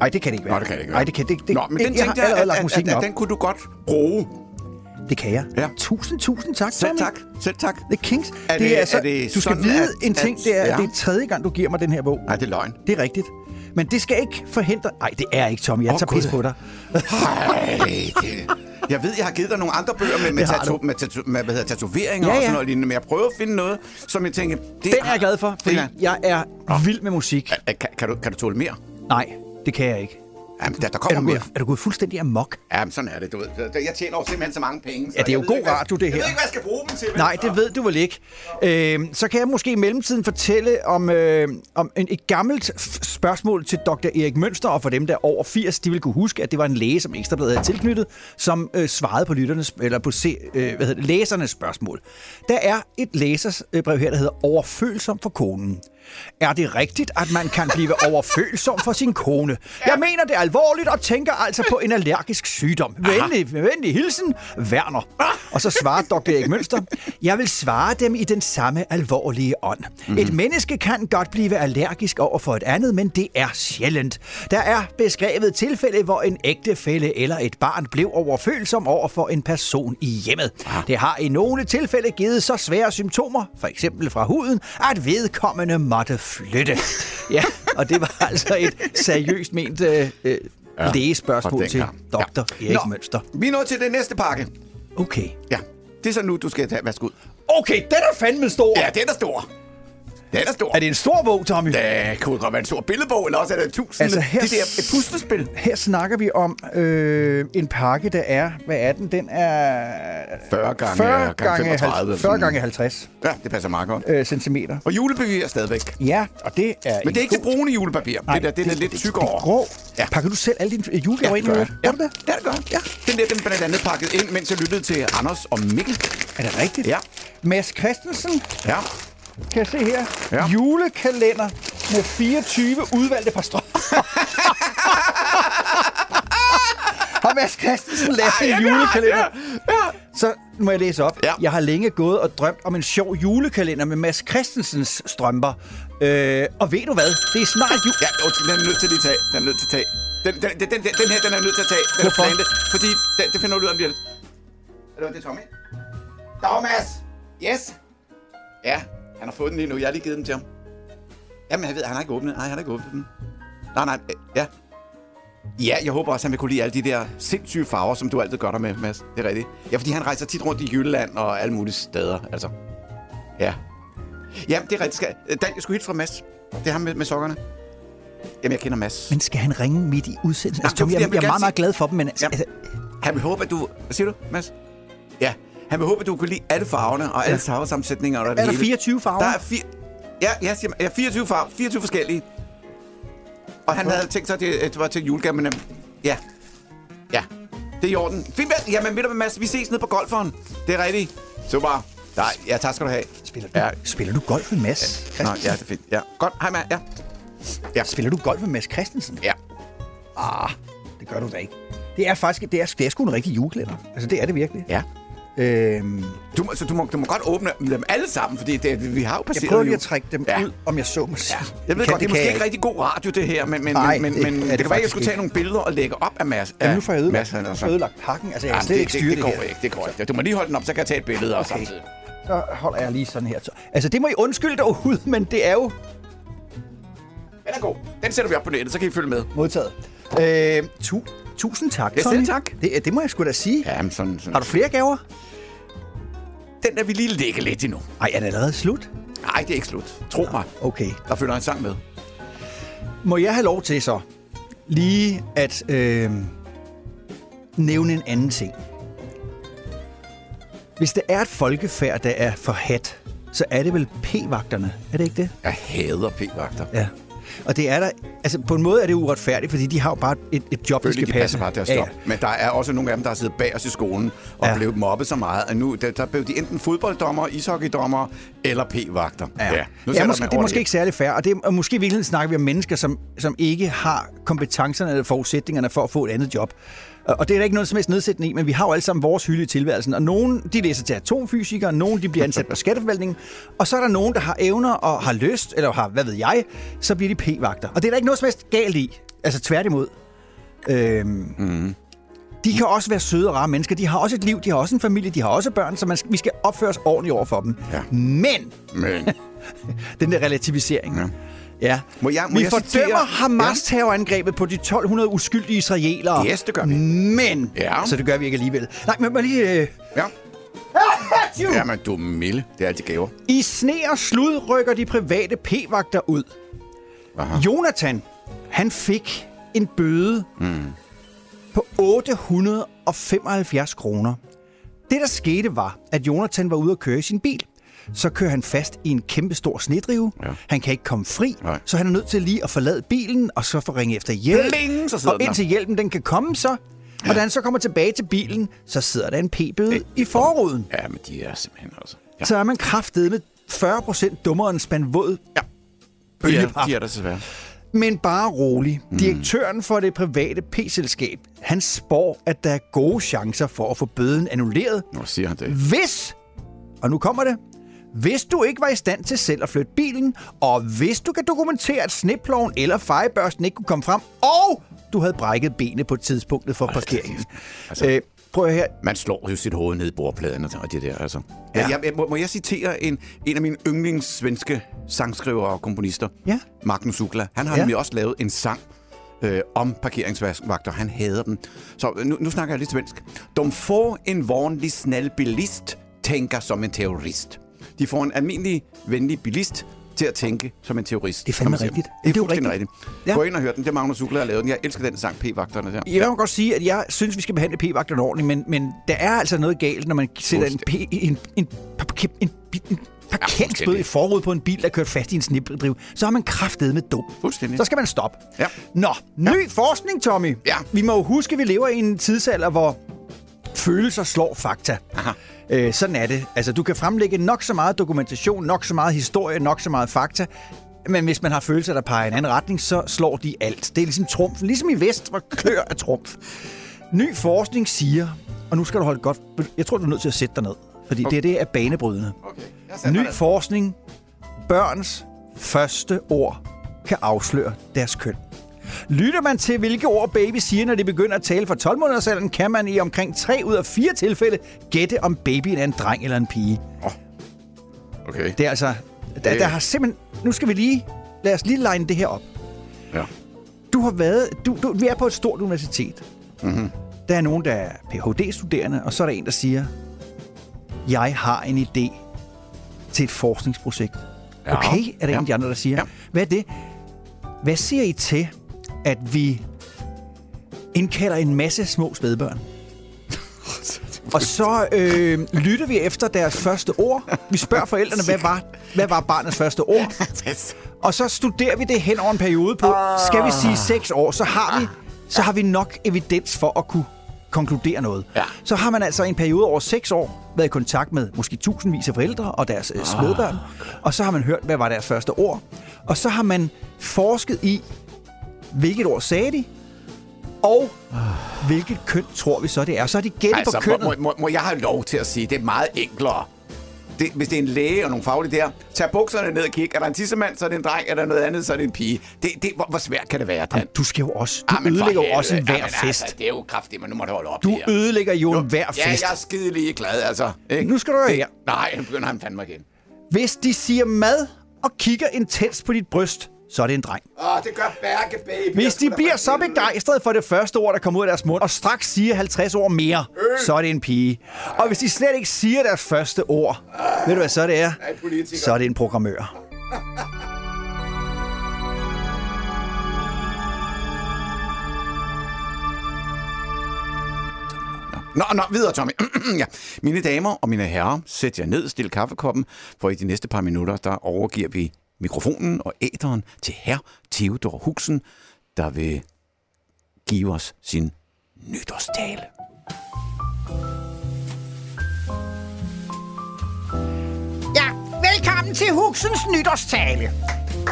Nej, det kan det ikke være. Nå, det kan det ikke Nej, det kan det, det, Nå, men den jeg har tænkte jeg, allerede at, lagt at, musikken at, op. at den kunne du godt bruge. Det kan jeg. Ja. Tusind, tusind tak, Selv Tommy. tak. Selv tak. The Kings. Er det, det- er, altså, er det du skal sådan, vide at- en ting, at- det er, ja. det er tredje gang, du giver mig den her bog. Nej, det er løgn. Det er rigtigt. Men det skal ikke forhindre... Nej, det er ikke, Tommy. Jeg Åh, tager pis på dig. Ej, det... Jeg ved, jeg har givet dig nogle andre bøger med, med, tatu- med, tatu- med hvad hedder, tatoveringer Ja, og ja. sådan noget lignende, men jeg prøver at finde noget, som jeg tænker... Det Den er jeg glad for, fordi jeg er vild med musik. kan, kan, du, kan du tåle mere? Nej, det kan jeg ikke. Jamen, der, der Er kommer du, mere. gået, er du gået fuldstændig amok? Jamen, sådan er det, du ved. Jeg tjener jo simpelthen så mange penge. så Ja, det er jo jeg god ikke, radio, det Jeg her. ved ikke, hvad jeg skal bruge dem til. Nej, det ved du vel ikke. Øh, så kan jeg måske i mellemtiden fortælle om, øh, om en, et gammelt spørgsmål til Dr. Erik Mønster, og for dem, der er over 80, de vil kunne huske, at det var en læge, som Ekstrabladet havde tilknyttet, som øh, svarede på lytternes, eller på se, øh, hvad hedder det, læsernes spørgsmål. Der er et læserbrev her, der hedder Overfølsom for konen. Er det rigtigt, at man kan blive overfølsom for sin kone? Jeg mener det alvorligt og tænker altså på en allergisk sygdom. Venlig, venlig hilsen, Werner. Og så svarer Dr. Erik Mønster, jeg vil svare dem i den samme alvorlige ånd. Mm-hmm. Et menneske kan godt blive allergisk over for et andet, men det er sjældent. Der er beskrevet tilfælde, hvor en ægtefælle eller et barn blev overfølsom over for en person i hjemmet. Det har i nogle tilfælde givet så svære symptomer, for eksempel fra huden, at vedkommende måtte flytte. Ja, og det var altså et seriøst ment øh, øh, Ja, lægespørgsmål til. Dr. Erik Nå, Mønster. Vi er nået til den næste pakke. Okay. Ja, det er så nu, du skal tage. Værsgo. Okay, den er fandme stor. Ja, den er stor. Den er stor. Er det en stor bog, Tommy? Det kunne godt være en stor billedbog, eller også er det tusind. Altså, her- Det der et puslespil. Her snakker vi om øh, en pakke, der er... Hvad er den? Den er... 40 gange, 40 gange gange, 35. 50, 40 gange 50 Ja, det passer meget godt. øh, centimeter. Og julepapir er stadigvæk. Ja, og det er... Men det er ikke det brune julepapir. Nej, det der, det, det er lidt tykkere. Det er grå. Ja. Pakker du selv alle dine julegaver Ja, ind det i det? Ja, det gør jeg. Ja. Den der, den blandt andet pakket ind, mens jeg lyttede til Anders og Mikkel. Er det rigtigt? Ja. Mads Christensen, Ja. Kan jeg se her. Ja. Julekalender med 24 udvalgte par strømper. Har Mads Christensen lavet Ej, en julekalender? ja, ja. Så må jeg læse op. Ja. Jeg har længe gået og drømt om en sjov julekalender med Mads Christensens strømper. Øh, og ved du hvad? Det er snart jul. Ja, den er nødt til at tage. Den er nødt til at tage. Den, den, den, den, den her, den er nødt til at tage. Den Hvorfor? Er plante, fordi det, det finder du ud af om lidt. Er det, det Tommy? Dag, Mads. Yes. Ja, han har fået den lige nu. Jeg har lige givet den til ham. Jamen, jeg ved, han har ikke åbnet. Nej, han har ikke åbnet den. Nej, nej, øh, ja. Ja, jeg håber også, han vil kunne lide alle de der sindssyge farver, som du altid gør dig med, Mads. Det er rigtigt. Ja, fordi han rejser tit rundt i Jylland og alle mulige steder, altså. Ja. Jamen, det er rigtigt. Skal... Dan, jeg skulle hit fra Mads. Det er ham med, med sokkerne. Jamen, jeg kender Mads. Men skal han ringe midt i udsendelsen? Altså, jeg, jeg, vil er meget, meget glad for dem, men... Altså, Han vil håbe, at du... Hvad siger du, Mads? Ja, han vil håbe, at du kan lide alle farverne og alle farvesammensætninger. Og det er der hele. 24 farver? Der er, fire... ja, jeg siger, ja, 24 farver. 24 forskellige. Og han havde tænkt sig, at det, at det var til julegave, men... øhm, Ja. Ja. Det er i orden. Fint, Mads. Jamen, ved du hvad, Mads? Vi ses nede på golferen. Det er rigtigt. Super. Nej, ja, tak skal du have. Spiller du, Ja. spiller du golf med Mads Nå, Christensen? ja, det er fint. Ja. Godt. Hej, Mads. Ja. Ja. Spiller du golf med Mads Christensen? Ja. Ah, det gør du da ikke. Det er faktisk det er, det er sgu en rigtig julekalender. Altså, det er det virkelig. Ja. Øhm, Du, må- så du, må, du må godt åbne dem alle sammen, fordi det, vi har jo passeret jeg prøver lige at trække dem Ja. ud, om jeg så må sige. Jeg ved kan, godt, det er kan måske jeg ikke rigtig god radio, det her, men, men, Nej, men, det men er det, det det kan være, at jeg skulle tage ikke. nogle billeder og lægge op af Mads. Jamen, nu får jeg ødelagt, Mads, han er nu så- får jeg ødelagt pakken. Altså, jeg Jamen, det, ikke det, det, det, går her. ikke, det går ikke. Du må lige holde den op, så kan jeg tage et billede okay. Okay. samtidig. Så holder jeg lige sådan her. Så- Altså, det må I undskylde derude, men det er jo Den er god. Den sætter vi op på nettet, så kan I følge med. modtaget. Øh, tu, tusind tak, Ja, Tommy. tak. Det, det må jeg sgu da sige. Ja, men sådan, sådan. Har du flere gaver? Den er vi lige lægge lidt endnu. Ej, er det allerede slut? Nej, det er ikke slut. Tro mig. Okay. Der følger en sang med. Må jeg have lov til så lige at øh, nævne en anden ting? Hvis det er et folkefærd, der er forhat, så er det vel p-vagterne, er det ikke det? Jeg hader p-vagter. Ja. Og det er der, altså på en måde er det uretfærdigt, fordi de har jo bare et, et job, de Selvfølgelig, skal de passe. bare deres Ja, ja. job. Men der er også nogle af dem, der har siddet bag os i skolen og Ja. ja. blevet mobbet så meget, at nu der, der blev de enten fodbolddommer, ishockeydommer eller p-vagter. Ja, nu ja måske, det er måske ikke særlig fair, og, det er, og måske i virkeligheden snakker vi om mennesker, som, som ikke har kompetencerne eller forudsætningerne for at få et andet job. Og det er der ikke noget som helst nedsættende i, men vi har jo alle sammen vores hylde i tilværelsen, og nogen de læser til atomfysikere, nogen de bliver ansat på skatteforvaltningen, og så er der nogen, der har evner og har lyst, eller har, hvad ved jeg, så bliver de p-vagter. Og det er der ikke noget som helst galt i, altså tværtimod. Øhm, mm. de kan også være søde og rare mennesker. De har også et liv, de har også en familie, de har også børn, så man skal, vi skal opføre os ordentligt over for dem. Ja. Men, Men, den der relativisering. Ja. Ja. Må jeg- må vi jeg fordømmer citere- Hamas terrorangrebet på de 1200 uskyldige israelere. Yes, det gør vi. Men, Ja. så det gør vi ikke alligevel. Nej, men må lige... Øh... ja. Atju! Jamen, du er milde. Det er altid gaver. I sne og slud rykker de private p-vagter ud. Aha. Jonathan, han fik en bøde Mm. på 875 kroner. Det, der skete, var, at Jonathan var ude at køre i sin bil. Så kører han fast i en kæmpe stor snedrive. Ja. Han kan ikke komme fri, Nej. så han er nødt til lige at forlade bilen, og så få ringe efter hjælp. Bling, så og den der. indtil hjælpen den kan komme, så... Og da han så kommer tilbage til bilen, så sidder der en p-bøde i forruden. Ja, men de er simpelthen også... Ja. Så er man kraftet med 40% dummere end spand våd Ja. bølgepap. De er der desværre. Men bare rolig. Mm. Direktøren for det private P-selskab, han spår, at der er gode chancer for at få bøden annulleret, Nå, siger han det. hvis, og nu kommer det, hvis du ikke var i stand til selv at flytte bilen, og hvis du kan dokumentere, at sniploven eller fejebørsten ikke kunne komme frem, og du havde brækket benet på tidspunktet for parkeringen. Altså- Øh, prøv her. Man slår jo sit hoved ned i bordpladen og det der, altså. Ja. Jeg, jeg, må, må jeg citere en, en af mine yndlingssvenske sangskrivere og komponister? Ja. Magnus Uggla. Han har Ja. ja. nemlig også lavet en sang øh, om parkeringsvagter. Han hader dem. Så nu, nu snakker jeg lidt svensk. De får en vanlig snäll bilist tænker som en terrorist. De får en almindelig, venlig bilist til at tænke som en terrorist. Det er fandme rigtigt. Det Det er er jo fuldstændig rigtigt. rigtigt. Ja. Gå ind og hør den. Det er Magnus Uggla, der har lavet den. Jeg elsker den sang, P-vagterne der. Jeg må godt sige, at jeg synes, vi skal behandle p-vagterne ordentligt, men, men der er altså noget galt, når man sætter en, p- en, en, en, en, en parkeringsbøde fuldstændig. i forud på en bil, der er kørt fast i en snibdriv. Så har man kraftedet med dum. Fuldstændig. Så skal man stoppe. Ja. Nå, ny ja. forskning, Tommy. Ja. Vi må jo huske, at vi lever i en tidsalder, hvor følelser slår fakta. Aha. Øh, sådan er det. Altså, du kan fremlægge nok så meget dokumentation, nok så meget historie, nok så meget fakta, men hvis man har følelser, der peger i en anden retning, så slår de alt. Det er ligesom trumf. Ligesom i vest, hvor klør af trumf. Ny forskning siger, og nu skal du holde godt... Jeg tror, du er nødt til at sætte dig ned, fordi okay. det, det er banebrydende. Okay. Ny forskning. Børns første ord kan afsløre deres køn. Lytter man til, hvilke ord baby siger, når de begynder at tale for 12 måneders alderen, kan man i omkring 3 ud af 4 tilfælde gætte, om babyen er en dreng eller en pige. Okay. Det er altså... Der, der har simpelthen... Nu skal vi lige... Lad os lige line det her op. Ja. Du har været... Du, du, vi er på et stort universitet. Mm-hmm. Der er nogen, der er Ph.D.-studerende, og så er der en, der siger, jeg har en idé til et forskningsprojekt. Ja. Okay, er der Ja. en af de andre, der siger. Ja. Hvad er det? Hvad siger I til, at vi indkalder en masse små spædbørn? Og så øh, lytter vi efter deres første ord. Vi spørger forældrene, hvad var, hvad var barnets første ord? Og så studerer vi det hen over en periode på, skal vi sige seks år, så har vi, så har vi nok evidens for at kunne konkludere noget. Ja. Så har man altså en periode over seks år været i kontakt med måske tusindvis af forældre og deres øh, spædbørn. Og så har man hørt, hvad var deres første ord. Og så har man forsket i, hvilket ord sagde de, og hvilket køn tror vi så, det er. Så har de gættet Altså, på kønnet. må, må, må jeg have lov til at sige, det er meget enklere. Det, hvis det er en læge og nogle faglige der, tag bukserne ned og kig. Er der en tissemand, så er det en dreng. Er der noget andet, så er det en pige. Det, det, hvor, hvor svært kan det være, Dan? Du skal jo også, du Ah, men for ødelægger jo også en hver Jamen, fest. Altså, det er jo kraftigt, men nu må du holde op Du her. ødelægger jo en hver Ja, fest. jeg er skide lige glad, altså. Ikke? Nu skal du høre her. Nej, nu begynder han fandme igen. Hvis de siger mad og kigger intens på dit bryst, så er det en dreng. Åh, det gør Berke, baby. Hvis de bliver så begejstrede for det første ord, der kommer ud af deres mund, og straks siger 50 ord mere, så er det en pige. Og hvis de slet ikke siger deres første ord, ved du hvad så det er? Så er det en programmør. Nå, nå, videre, Tommy. ja. Mine damer og mine herrer, sæt jer ned, stil kaffekoppen, for i de næste par minutter, der overgiver vi mikrofonen og æderen til herr Theodor Huxen, der vil give os sin nytårstale. Ja, velkommen til Huxens nytårstale.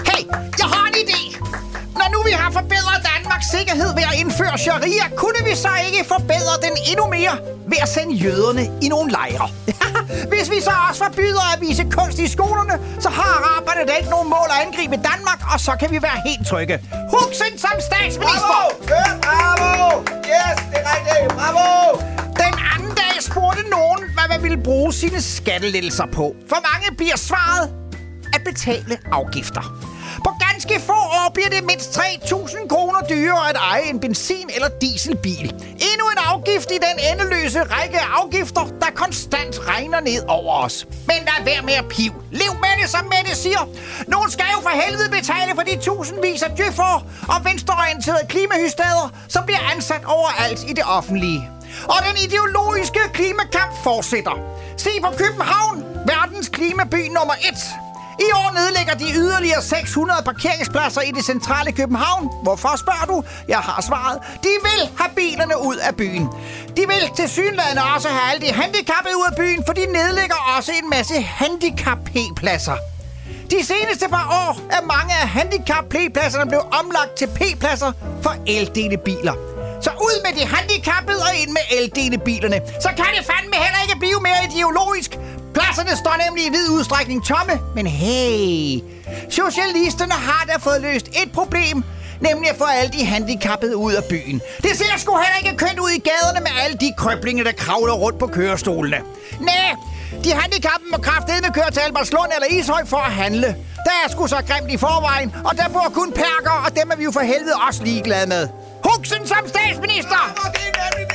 Hey, jeg har en idé. Når nu vi har forbedret Danmarks sikkerhed ved at indføre sharia, kunne vi så ikke forbedre den endnu mere ved at sende jøderne i nogle lejre? Hvis vi så også forbyder at vise kunst i skolerne, så har araberne da ikke nogen mål at angribe Danmark, og så kan vi være helt trygge. Huxen som statsminister! Bravo! Bravo! Yes, det er rigtigt! Bravo! Den anden dag spurgte nogen, hvad man ville bruge sine skattelettelser på. For mange bliver svaret at betale afgifter. På ganske få år bliver det mindst 3.000 kroner dyrere at eje en benzin- eller dieselbil. Endnu en afgift i den endeløse række af afgifter, der konstant regner ned over os. Men lad være med at piv. Lev med det, som Mette siger. Nogen skal jo for helvede betale for de tusindvis af djøffer og venstreorienterede klimahystader, som bliver ansat overalt i det offentlige. Og den ideologiske klimakamp fortsætter. Se på København, verdens klimaby nummer 1. I år nedlægger de yderligere 600 parkeringspladser i det centrale København. Hvorfor spørger du? Jeg har svaret. De vil have bilerne ud af byen. De vil til synligheden også have alle de handicappede ud af byen, for de nedlægger også en masse handicap-P-pladser. De seneste par år er mange af handicap-P-pladserne blevet omlagt til P-pladser for eldelebiler. Så ud med de handicappede og ind med eldelebilerne. Så kan det fandme heller ikke blive mere ideologisk. Pladserne står nemlig i vid udstrækning tomme. Men hey, socialisterne har da fået løst et problem, nemlig at få alle de handicappede ud af byen. Det ser sgu heller ikke kønt ud i gaderne med alle de krøblinger, der kravler rundt på kørestolene. Næh, de handicappede må kraftedeme køre til Albertslund eller Ishøj for at handle. Der er sgu så grimt i forvejen, og der bor kun perker, og dem er vi jo for helvede også ligeglade med. Huxen som statsminister! Ja, det er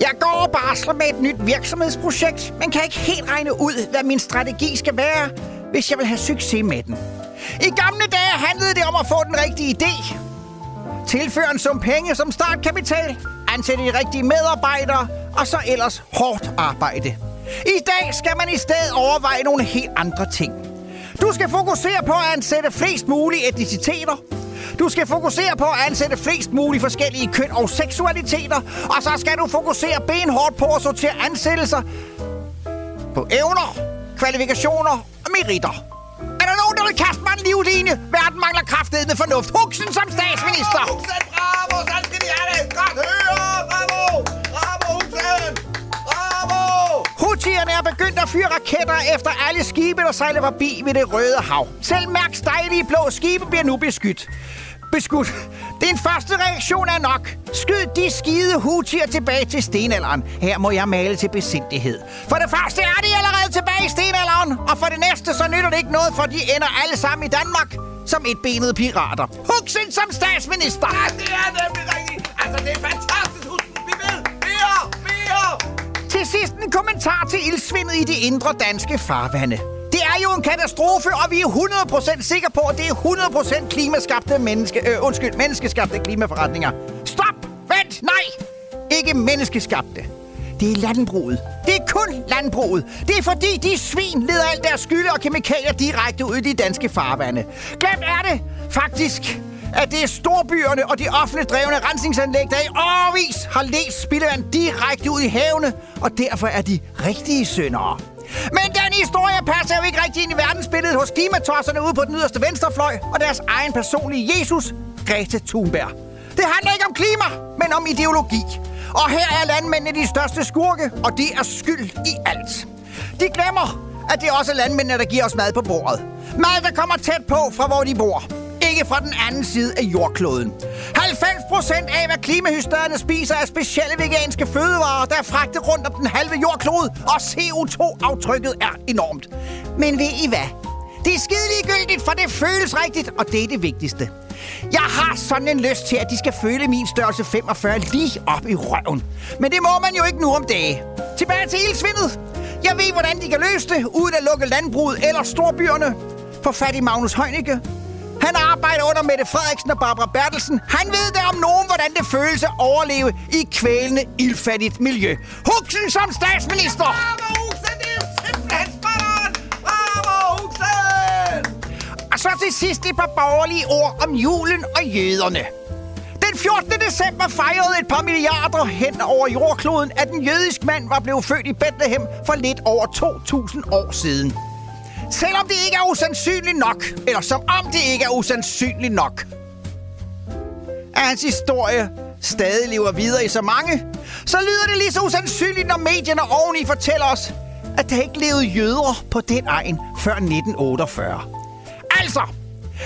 Jeg går og barsler med et nyt virksomhedsprojekt, men kan ikke helt regne ud, hvad min strategi skal være, hvis jeg vil have succes med den. I gamle dage handlede det om at få den rigtige idé. Tilføre en sum penge som startkapital, ansætte de rigtige medarbejdere, og så ellers hårdt arbejde. I dag skal man i stedet overveje nogle helt andre ting. Du skal fokusere på at ansætte flest mulige etniciteter. Du skal fokusere på at ansætte flest mulige forskellige køn og seksualiteter. Og så skal du fokusere benhårdt på at sortere ansættelser på evner, kvalifikationer og meritter. Er der nogen, der vil kaste mig en livline? Verden mangler kraftedende fornuft. Huxen som statsminister! Huxen, bravo! Sådan skal de have det! Godt høre! Bravo! Bravo, Huxen! Bravo! Houthierne er begyndt at fyre raketter efter alle skibe, der sejler forbi ved det røde hav. Selv Mærks dejlige blå skibe bliver nu beskydt. Beskudt. Den første reaktion er nok. Skyd de skide hutier tilbage til stenalderen. Her må jeg male til besindighed. For det første er de allerede tilbage i stenalderen, og for det næste så nytter det ikke noget, for de ender alle sammen i Danmark som etbenede pirater. Huxen som statsminister! Ja, det er nemlig rigtigt! Altså, det er fantastisk, Huxen! Vi vil mere! Mere! Til sidst en kommentar til ildsvindet i de indre danske farvande. Det er jo en katastrofe, og vi er 100% sikre på, at det er 100% klimaskabte menneske... Øh, undskyld, menneskeskabte klimaforretninger. Stop! Vent! Nej! Ikke menneskeskabte. Det er landbruget. Det er kun landbruget. Det er fordi, de svin leder alt deres skylde og kemikalier direkte ud i de danske farvande. Glemt er det faktisk, at det er storbyerne og de offentligt drevne rensningsanlæg, der i årvis har læst spildevand direkte ud i havene, og derfor er de rigtige syndere. Men den historie passer jo ikke rigtig ind i verdensbilledet hos klimatosserne ude på den yderste venstrefløj og deres egen personlige Jesus, Greta Thunberg. Det handler ikke om klima, men om ideologi. Og her er landmændene de største skurke, og de er skyld i alt. De glemmer, at det er også landmændene, der giver os mad på bordet. Mad, der kommer tæt på fra, hvor de bor. Ikke fra den anden side af jordkloden. 90 procent af, hvad klimahysterierne spiser, er specielle veganske fødevarer, der er fragtet rundt om den halve jordklode, og CO2-aftrykket er enormt. Men ved I hvad? Det er skideliggyldigt, for det føles rigtigt, og det er det vigtigste. Jeg har sådan en lyst til, at de skal føle min størrelse 45 lige op i røven. Men det må man jo ikke nu om dage. Tilbage til ildsvindet. Jeg ved, hvordan de kan løse det, uden at lukke landbruget eller storbyerne. Få fat i Magnus Heunicke. Han arbejder under Mette Frederiksen og Barbara Bertelsen. Han ved det om nogen, hvordan det føles at overleve i kvælende, ildfattigt miljø. Huxen som statsminister! Bravo, Huxen! Det er simpelthen spot Bravo, Huxen! Og så til sidst et par borgerlige ord om julen og jøderne. Den 14. december fejrede et par milliarder hen over jordkloden, at den jødiske mand var blevet født i Bethlehem for lidt over 2.000 år siden. Selvom det ikke er usandsynligt nok, eller som om det ikke er usandsynligt nok, at hans historie stadig lever videre i så mange, så lyder det lige så usandsynligt, når medierne oveni fortæller os, at der ikke levede jøder på den egen før 1948. Altså,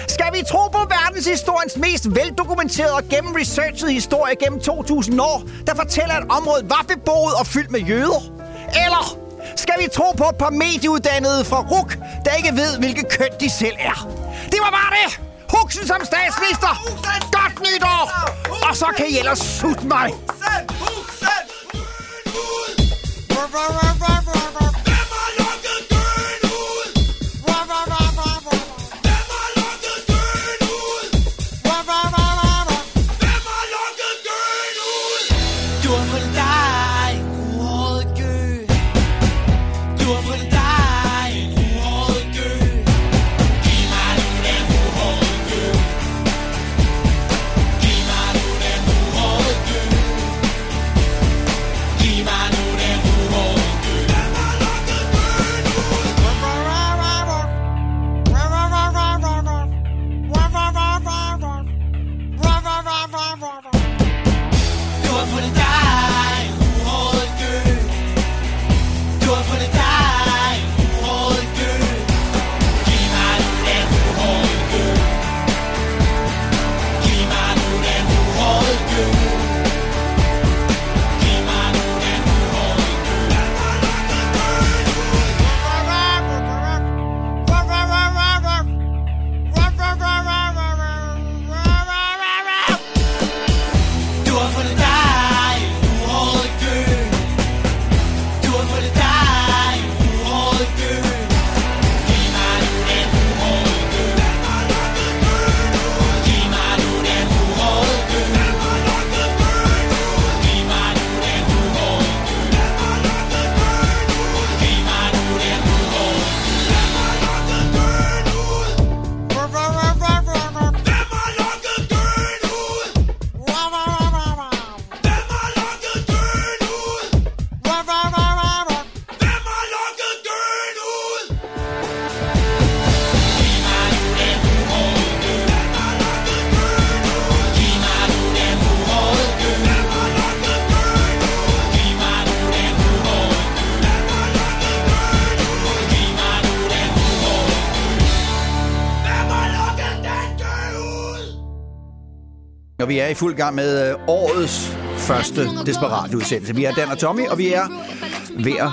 skal vi tro på verdenshistoriens mest veldokumenterede og gennemresearchede historie gennem 2000 år, der fortæller, at området var beboet og fyldt med jøder? Eller skal vi tro på et par medieuddannede fra RUK, der ikke ved, hvilket køn de selv er? Det var bare det! Huxen som statsminister! Godt nytår! Og så kan I ellers sutte mig! Du har holdt dig er i fuld gang med øh, årets første desperat udsendelse. Vi er Dan og Tommy, og vi er ved at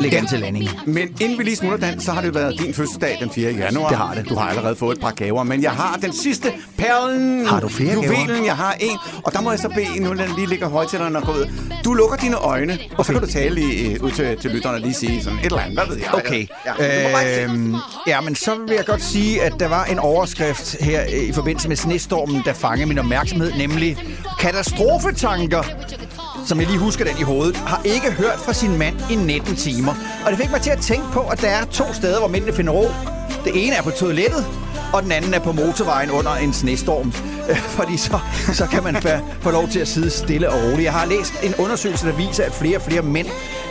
lægge an til landing. Men inden vi lige smutter, Dan, så har det været din fødselsdag den 4. januar. Det har det. Du har allerede fået et par gaver, men jeg har den sidste perlen. Har du flere gaver? Juvelen, jeg har en. Og der må jeg så bede, nu den lige ligger højtælleren og gå ud. Du lukker dine øjne, og så kan du tale lige, ud til, til lytterne og lige sige sådan et eller andet. Hvad ved jeg? Okay. Ja. Øhm, ja, men så vil jeg godt sige, at der var en overskrift her øh, i forbindelse med snestormen, der fangede min opmærksomhed, nemlig katastrofetanker som jeg lige husker den i hovedet, har ikke hørt fra sin mand i 19 timer. Og det fik mig til at tænke på, at der er to steder, hvor mændene finder ro. Det ene er på toilettet, og den anden er på motorvejen under en snestorm. Fordi så, så kan man fa- få lov til at sidde stille og roligt. Jeg har læst en undersøgelse, der viser, at flere og flere mænd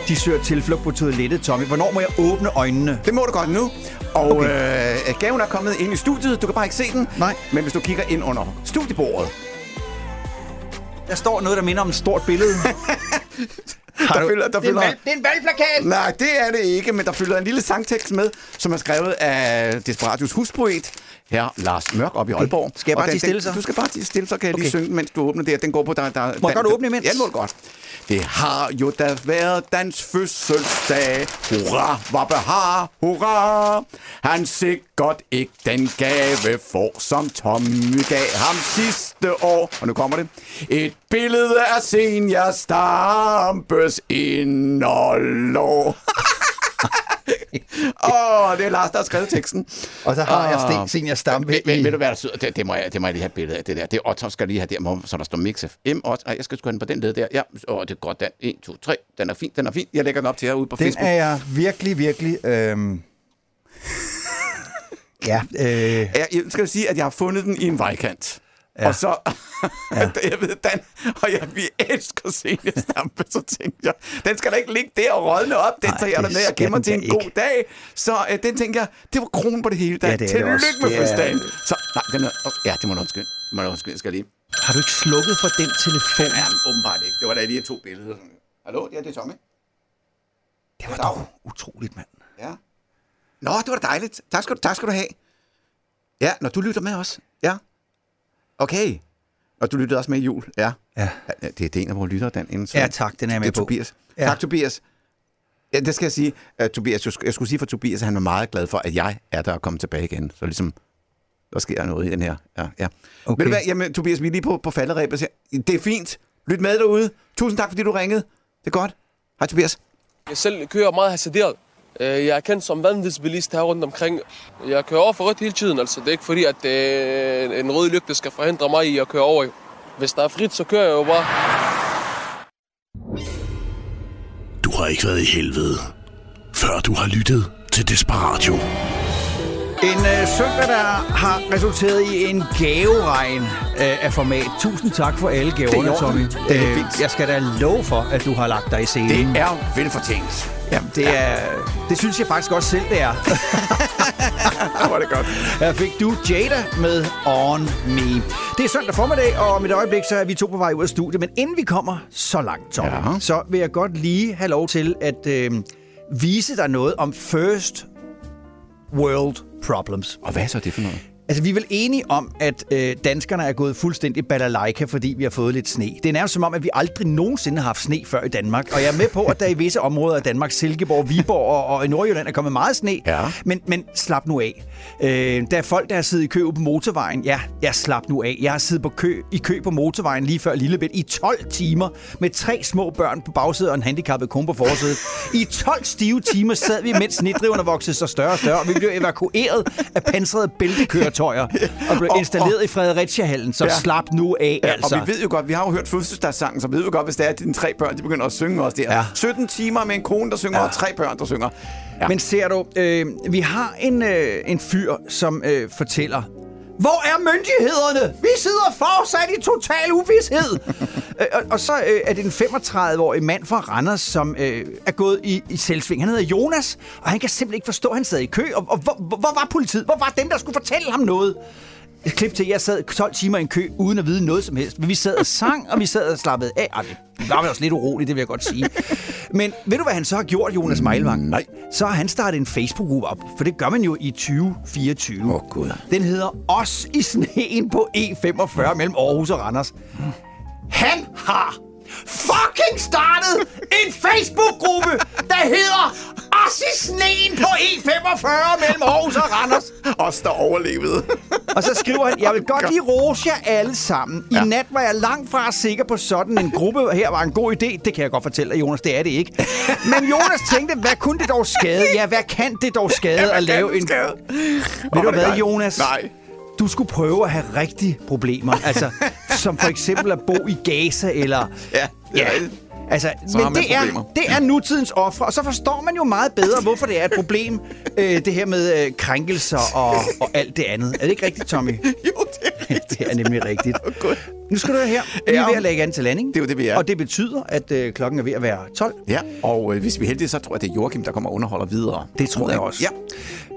de søger tilflugt på toilettet, Tommy. Hvornår må jeg åbne øjnene? Det må du godt nu. Og okay. øh, gaven er kommet ind i studiet. Du kan bare ikke se den. Nej. Men hvis du kigger ind under studiebordet, Der står noget, der minder om et stort billede. der, du- fylder, der Det er, valg, det er en valgplakat! Nej, det er det ikke, men der fylder en lille sangtekst med, som er skrevet af Desperatius huspoet, her Lars Mørk op i Aalborg. Skal jeg bare den- stille så? Du skal bare stille, så kan jeg lige Okay. synge, mens du åbner det. Den går på... Der, der, Må jeg godt åbne imens? Ja, det må godt. Det har jo da været dans fødselsdag. Hurra, hvor behar, hurra. Han sikkert ikke den gave får, som Tommy gav ham sidste år. Og nu kommer det. Et billede af senior Stampes indåndlår. Åh, oh, det er Lars, der har skrevet teksten. Og så har jeg Åh. Sten Senior Stampe Men, men, i- ved du hvad, der sidder? Det, det, må jeg, det må jeg lige have et billede af, det der. Det er Otto, skal lige have der, så der står Mix FM. Otto, jeg skal sgu have den på den led der. Ja, åh, det er godt, den. 1, 2, 3. Den er fin, den er fin. Jeg lægger den op til jer ude på Den Facebook. er jeg virkelig, virkelig... Øhm... Ja, øh... Jeg, skal sige, at jeg har fundet den i en vejkant. Ja. Og så, ja. jeg ved, Dan, og jeg, vi elsker seniorsampe, så tænkte jeg, den skal da ikke ligge der og rådne op, den Nej, tager jeg da med og gemmer til en ikke. god dag. Så øh, den tænker jeg, det var kronen på det hele. Dan. Ja, det er det Tillykke med Det er- fødselsdagen. Så, nej, den er, oh, ja, det må du undskylde. Må du undskylde, jeg skal lige. Har du ikke slukket for den telefon? Ja, åbenbart ikke. Det var da lige to billeder. Hallo, ja, det er Tommy. Det var dog utroligt, mand. Ja. Nå, det var da dejligt. Tak skal, du, tak skal du have. Ja, når du lytter med os. Ja. Okay. Og du lyttede også med i jul. Ja. Ja. Det er det en af vores lyttere, Dan. Inden Ja, tak, den er jeg med det er på. Tobias. Ja. Ja. Tak, Tobias. Ja, det skal jeg sige. Uh, Tobias, jeg skulle, sige for Tobias, at han var meget glad for, at jeg er der og kommer tilbage igen. Så ligesom, der sker noget i den her. Ja, ja. Okay. Ved du hvad, jamen, Tobias, vi er lige på, på falderæbet. Det er fint. Lyt med derude. Tusind tak, fordi du ringede. Det er godt. Hej, Tobias. Jeg selv kører meget hasarderet. Øh, Jeg er kendt som vanvidsbilist her rundt omkring. Jeg kører over for rødt hele tiden, altså. Det er ikke fordi, at øh, en rød lygte skal forhindre mig i at køre over. Hvis der er frit, så kører jeg jo bare. Du har ikke været i helvede, før du har lyttet til Desperatio. En øh, søndag, der har resulteret i en gaveregn øh, af format. Tusind tak for alle er gaverne. Tommy. Det er Øh, jeg skal da love for, at du har lagt dig i scenen. Det er velfortjent. Jamen, det, er, det synes jeg faktisk også selv, det er. Det var det godt. Her fik du Jada med On Me. Det er søndag formiddag, og om et øjeblik, så er vi to på vej ud af studiet. Men inden vi kommer så langt, Tom, ja. så vil jeg godt lige have lov til at øh, vise dig noget om First World Problems. Og hvad er så det for noget? Altså, vi er vel enige om, at øh, danskerne er gået fuldstændig balalaika, fordi vi har fået lidt sne. Det er nærmest som om, at vi aldrig nogensinde har haft sne før i Danmark. Og jeg er med på, at der i visse områder af Danmark, Silkeborg, Viborg og, og i Nordjylland er kommet meget sne. Ja. Men, men slap nu af. Øh, der er folk, der har siddet i kø på motorvejen. Ja, jeg slap nu af. Jeg har siddet på kø, i kø på motorvejen lige før Lillebælt i 12 timer med tre små børn på bagsædet og en handicappet kone på forsædet. I 12 stive timer sad vi, mens snedriverne voksede så større og større, og vi blev evakueret af pansrede bæltekøretøjer og blev Og- installeret i Fredericia-hallen. Så Ja. slap nu af, Ja, altså. Og vi ved jo godt, vi har jo hørt fødselsdagssangen, så vi ved jo godt, hvis det er, at dine tre børn de begynder at synge også der. Ja. 17 timer med en kone, der synger, ja. og tre børn, der synger. Ja. Men ser du, øh, vi har en, øh, en fyr, som øh, fortæller, hvor er myndighederne? Vi sidder fortsat i total uvidshed. Øh, og, og så øh, er det en 35-årig mand fra Randers, som øh, er gået i, i selvsving. Han hedder Jonas, og han kan simpelthen ikke forstå, at han sad i kø. Og, og hvor, hvor, var politiet? Hvor var dem, der skulle fortælle ham noget? Et klip til, jeg sad 12 timer i en kø, uden at vide noget som helst. Men vi sad og sang, og vi sad og slappede af. Ej, det var også lidt uroligt, det vil jeg godt sige. Men ved du, hvad han så har gjort, Jonas Meilvang? Nej. Så har han startet en Facebook-gruppe op, for det gør man jo i 2024. Åh, oh, Gud. Den hedder Os i sneen på E45 mellem Aarhus og Randers. Han har fucking startet en Facebook-gruppe, der hedder Os i sneen på E45 mellem Aarhus og Randers. Os, der overlevede. Og så skriver han, jeg vil godt lige rose jer alle sammen. I ja. nat var jeg langt fra sikker på sådan en gruppe. Her var en god idé. Det kan jeg godt fortælle dig, Jonas. Det er det ikke. Men Jonas tænkte, hvad kunne det dog skade? Ja, hvad kan det dog skade Ja, at lave en... skade? Ved du Åh, hvad. Jonas? Nej. Du skulle prøve at have rigtige problemer. Altså, som for eksempel at bo i Gaza, eller... Ja, det ja. Altså, Så men det er, det er nutidens ofre, og så forstår man jo meget bedre, hvorfor det er et problem, øh, det her med øh, krænkelser og, og alt det andet. Er det ikke rigtigt, Tommy? jo, det er rigtigt. det er nemlig rigtigt. Nu skal du høre her. Vi er ved at lægge an til landing. Det er jo det, vi er. Og det betyder, at øh, klokken er ved at være 12. Ja, og øh, hvis vi er heldige, så tror jeg, det er Joachim, der kommer og underholder videre. Det tror jeg også. Ja.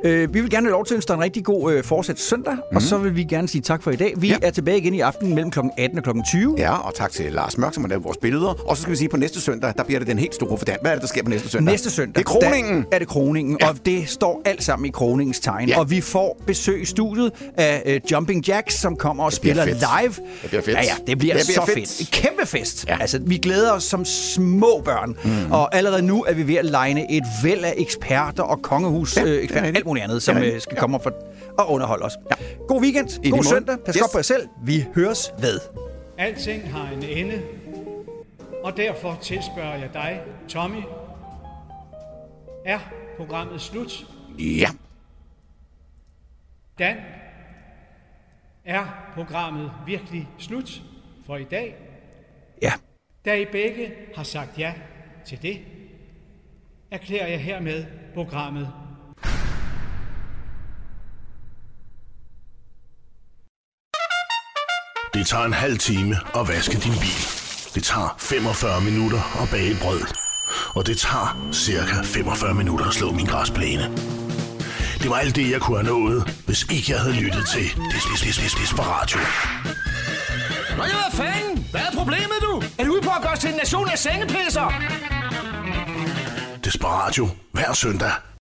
Øh, vi vil gerne have lov til at en rigtig god øh, fortsat søndag, mm. og så vil vi gerne sige tak for i dag. Vi ja. er tilbage igen i aften mellem kl. 18 og kl. 20. Ja, og tak til Lars Mørk, som har lavet vores billeder. Og så skal vi sige, at på næste søndag, der bliver det den helt store for Hvad er det, der sker på næste søndag? Næste søndag. Det er kroningen. Er det kroningen, ja. og det står alt sammen i kroningens tegn. Ja. Og vi får besøg i studiet af uh, Jumping Jacks, som kommer og spiller fedt. live. Det bliver fedt. Ja, ja, det bliver, Det bliver så fedt. fedt. En kæmpe fest. Ja. Altså, vi glæder os som små børn. Mm. Og allerede nu er vi ved at legne et væld af eksperter og kongehus, ja, øh, eksperter, alt muligt andet, som Ja. øh, skal komme og, for, og underholde os. Ja. God weekend, lige god søndag, pas Yes. godt på jer selv. Vi høres ved. Alting har en ende, og derfor tilspørger jeg dig, Tommy. Er programmet slut? Ja. Dan, er programmet virkelig slut for i dag? Ja. Da I begge har sagt ja til det, erklærer jeg hermed programmet Det tager en halv time at vaske din bil. Det tager 45 minutter at bage brød. Og det tager cirka 45 minutter at slå min græsplæne. Det var alt det, jeg kunne have nået, hvis ikke jeg havde lyttet til Des- Des- Des- Desperatio. Nå ja, hvad fanden? Hvad er problemet, du? Er du ude på at gøre os til en nation af sengepisser? Desperatio hver søndag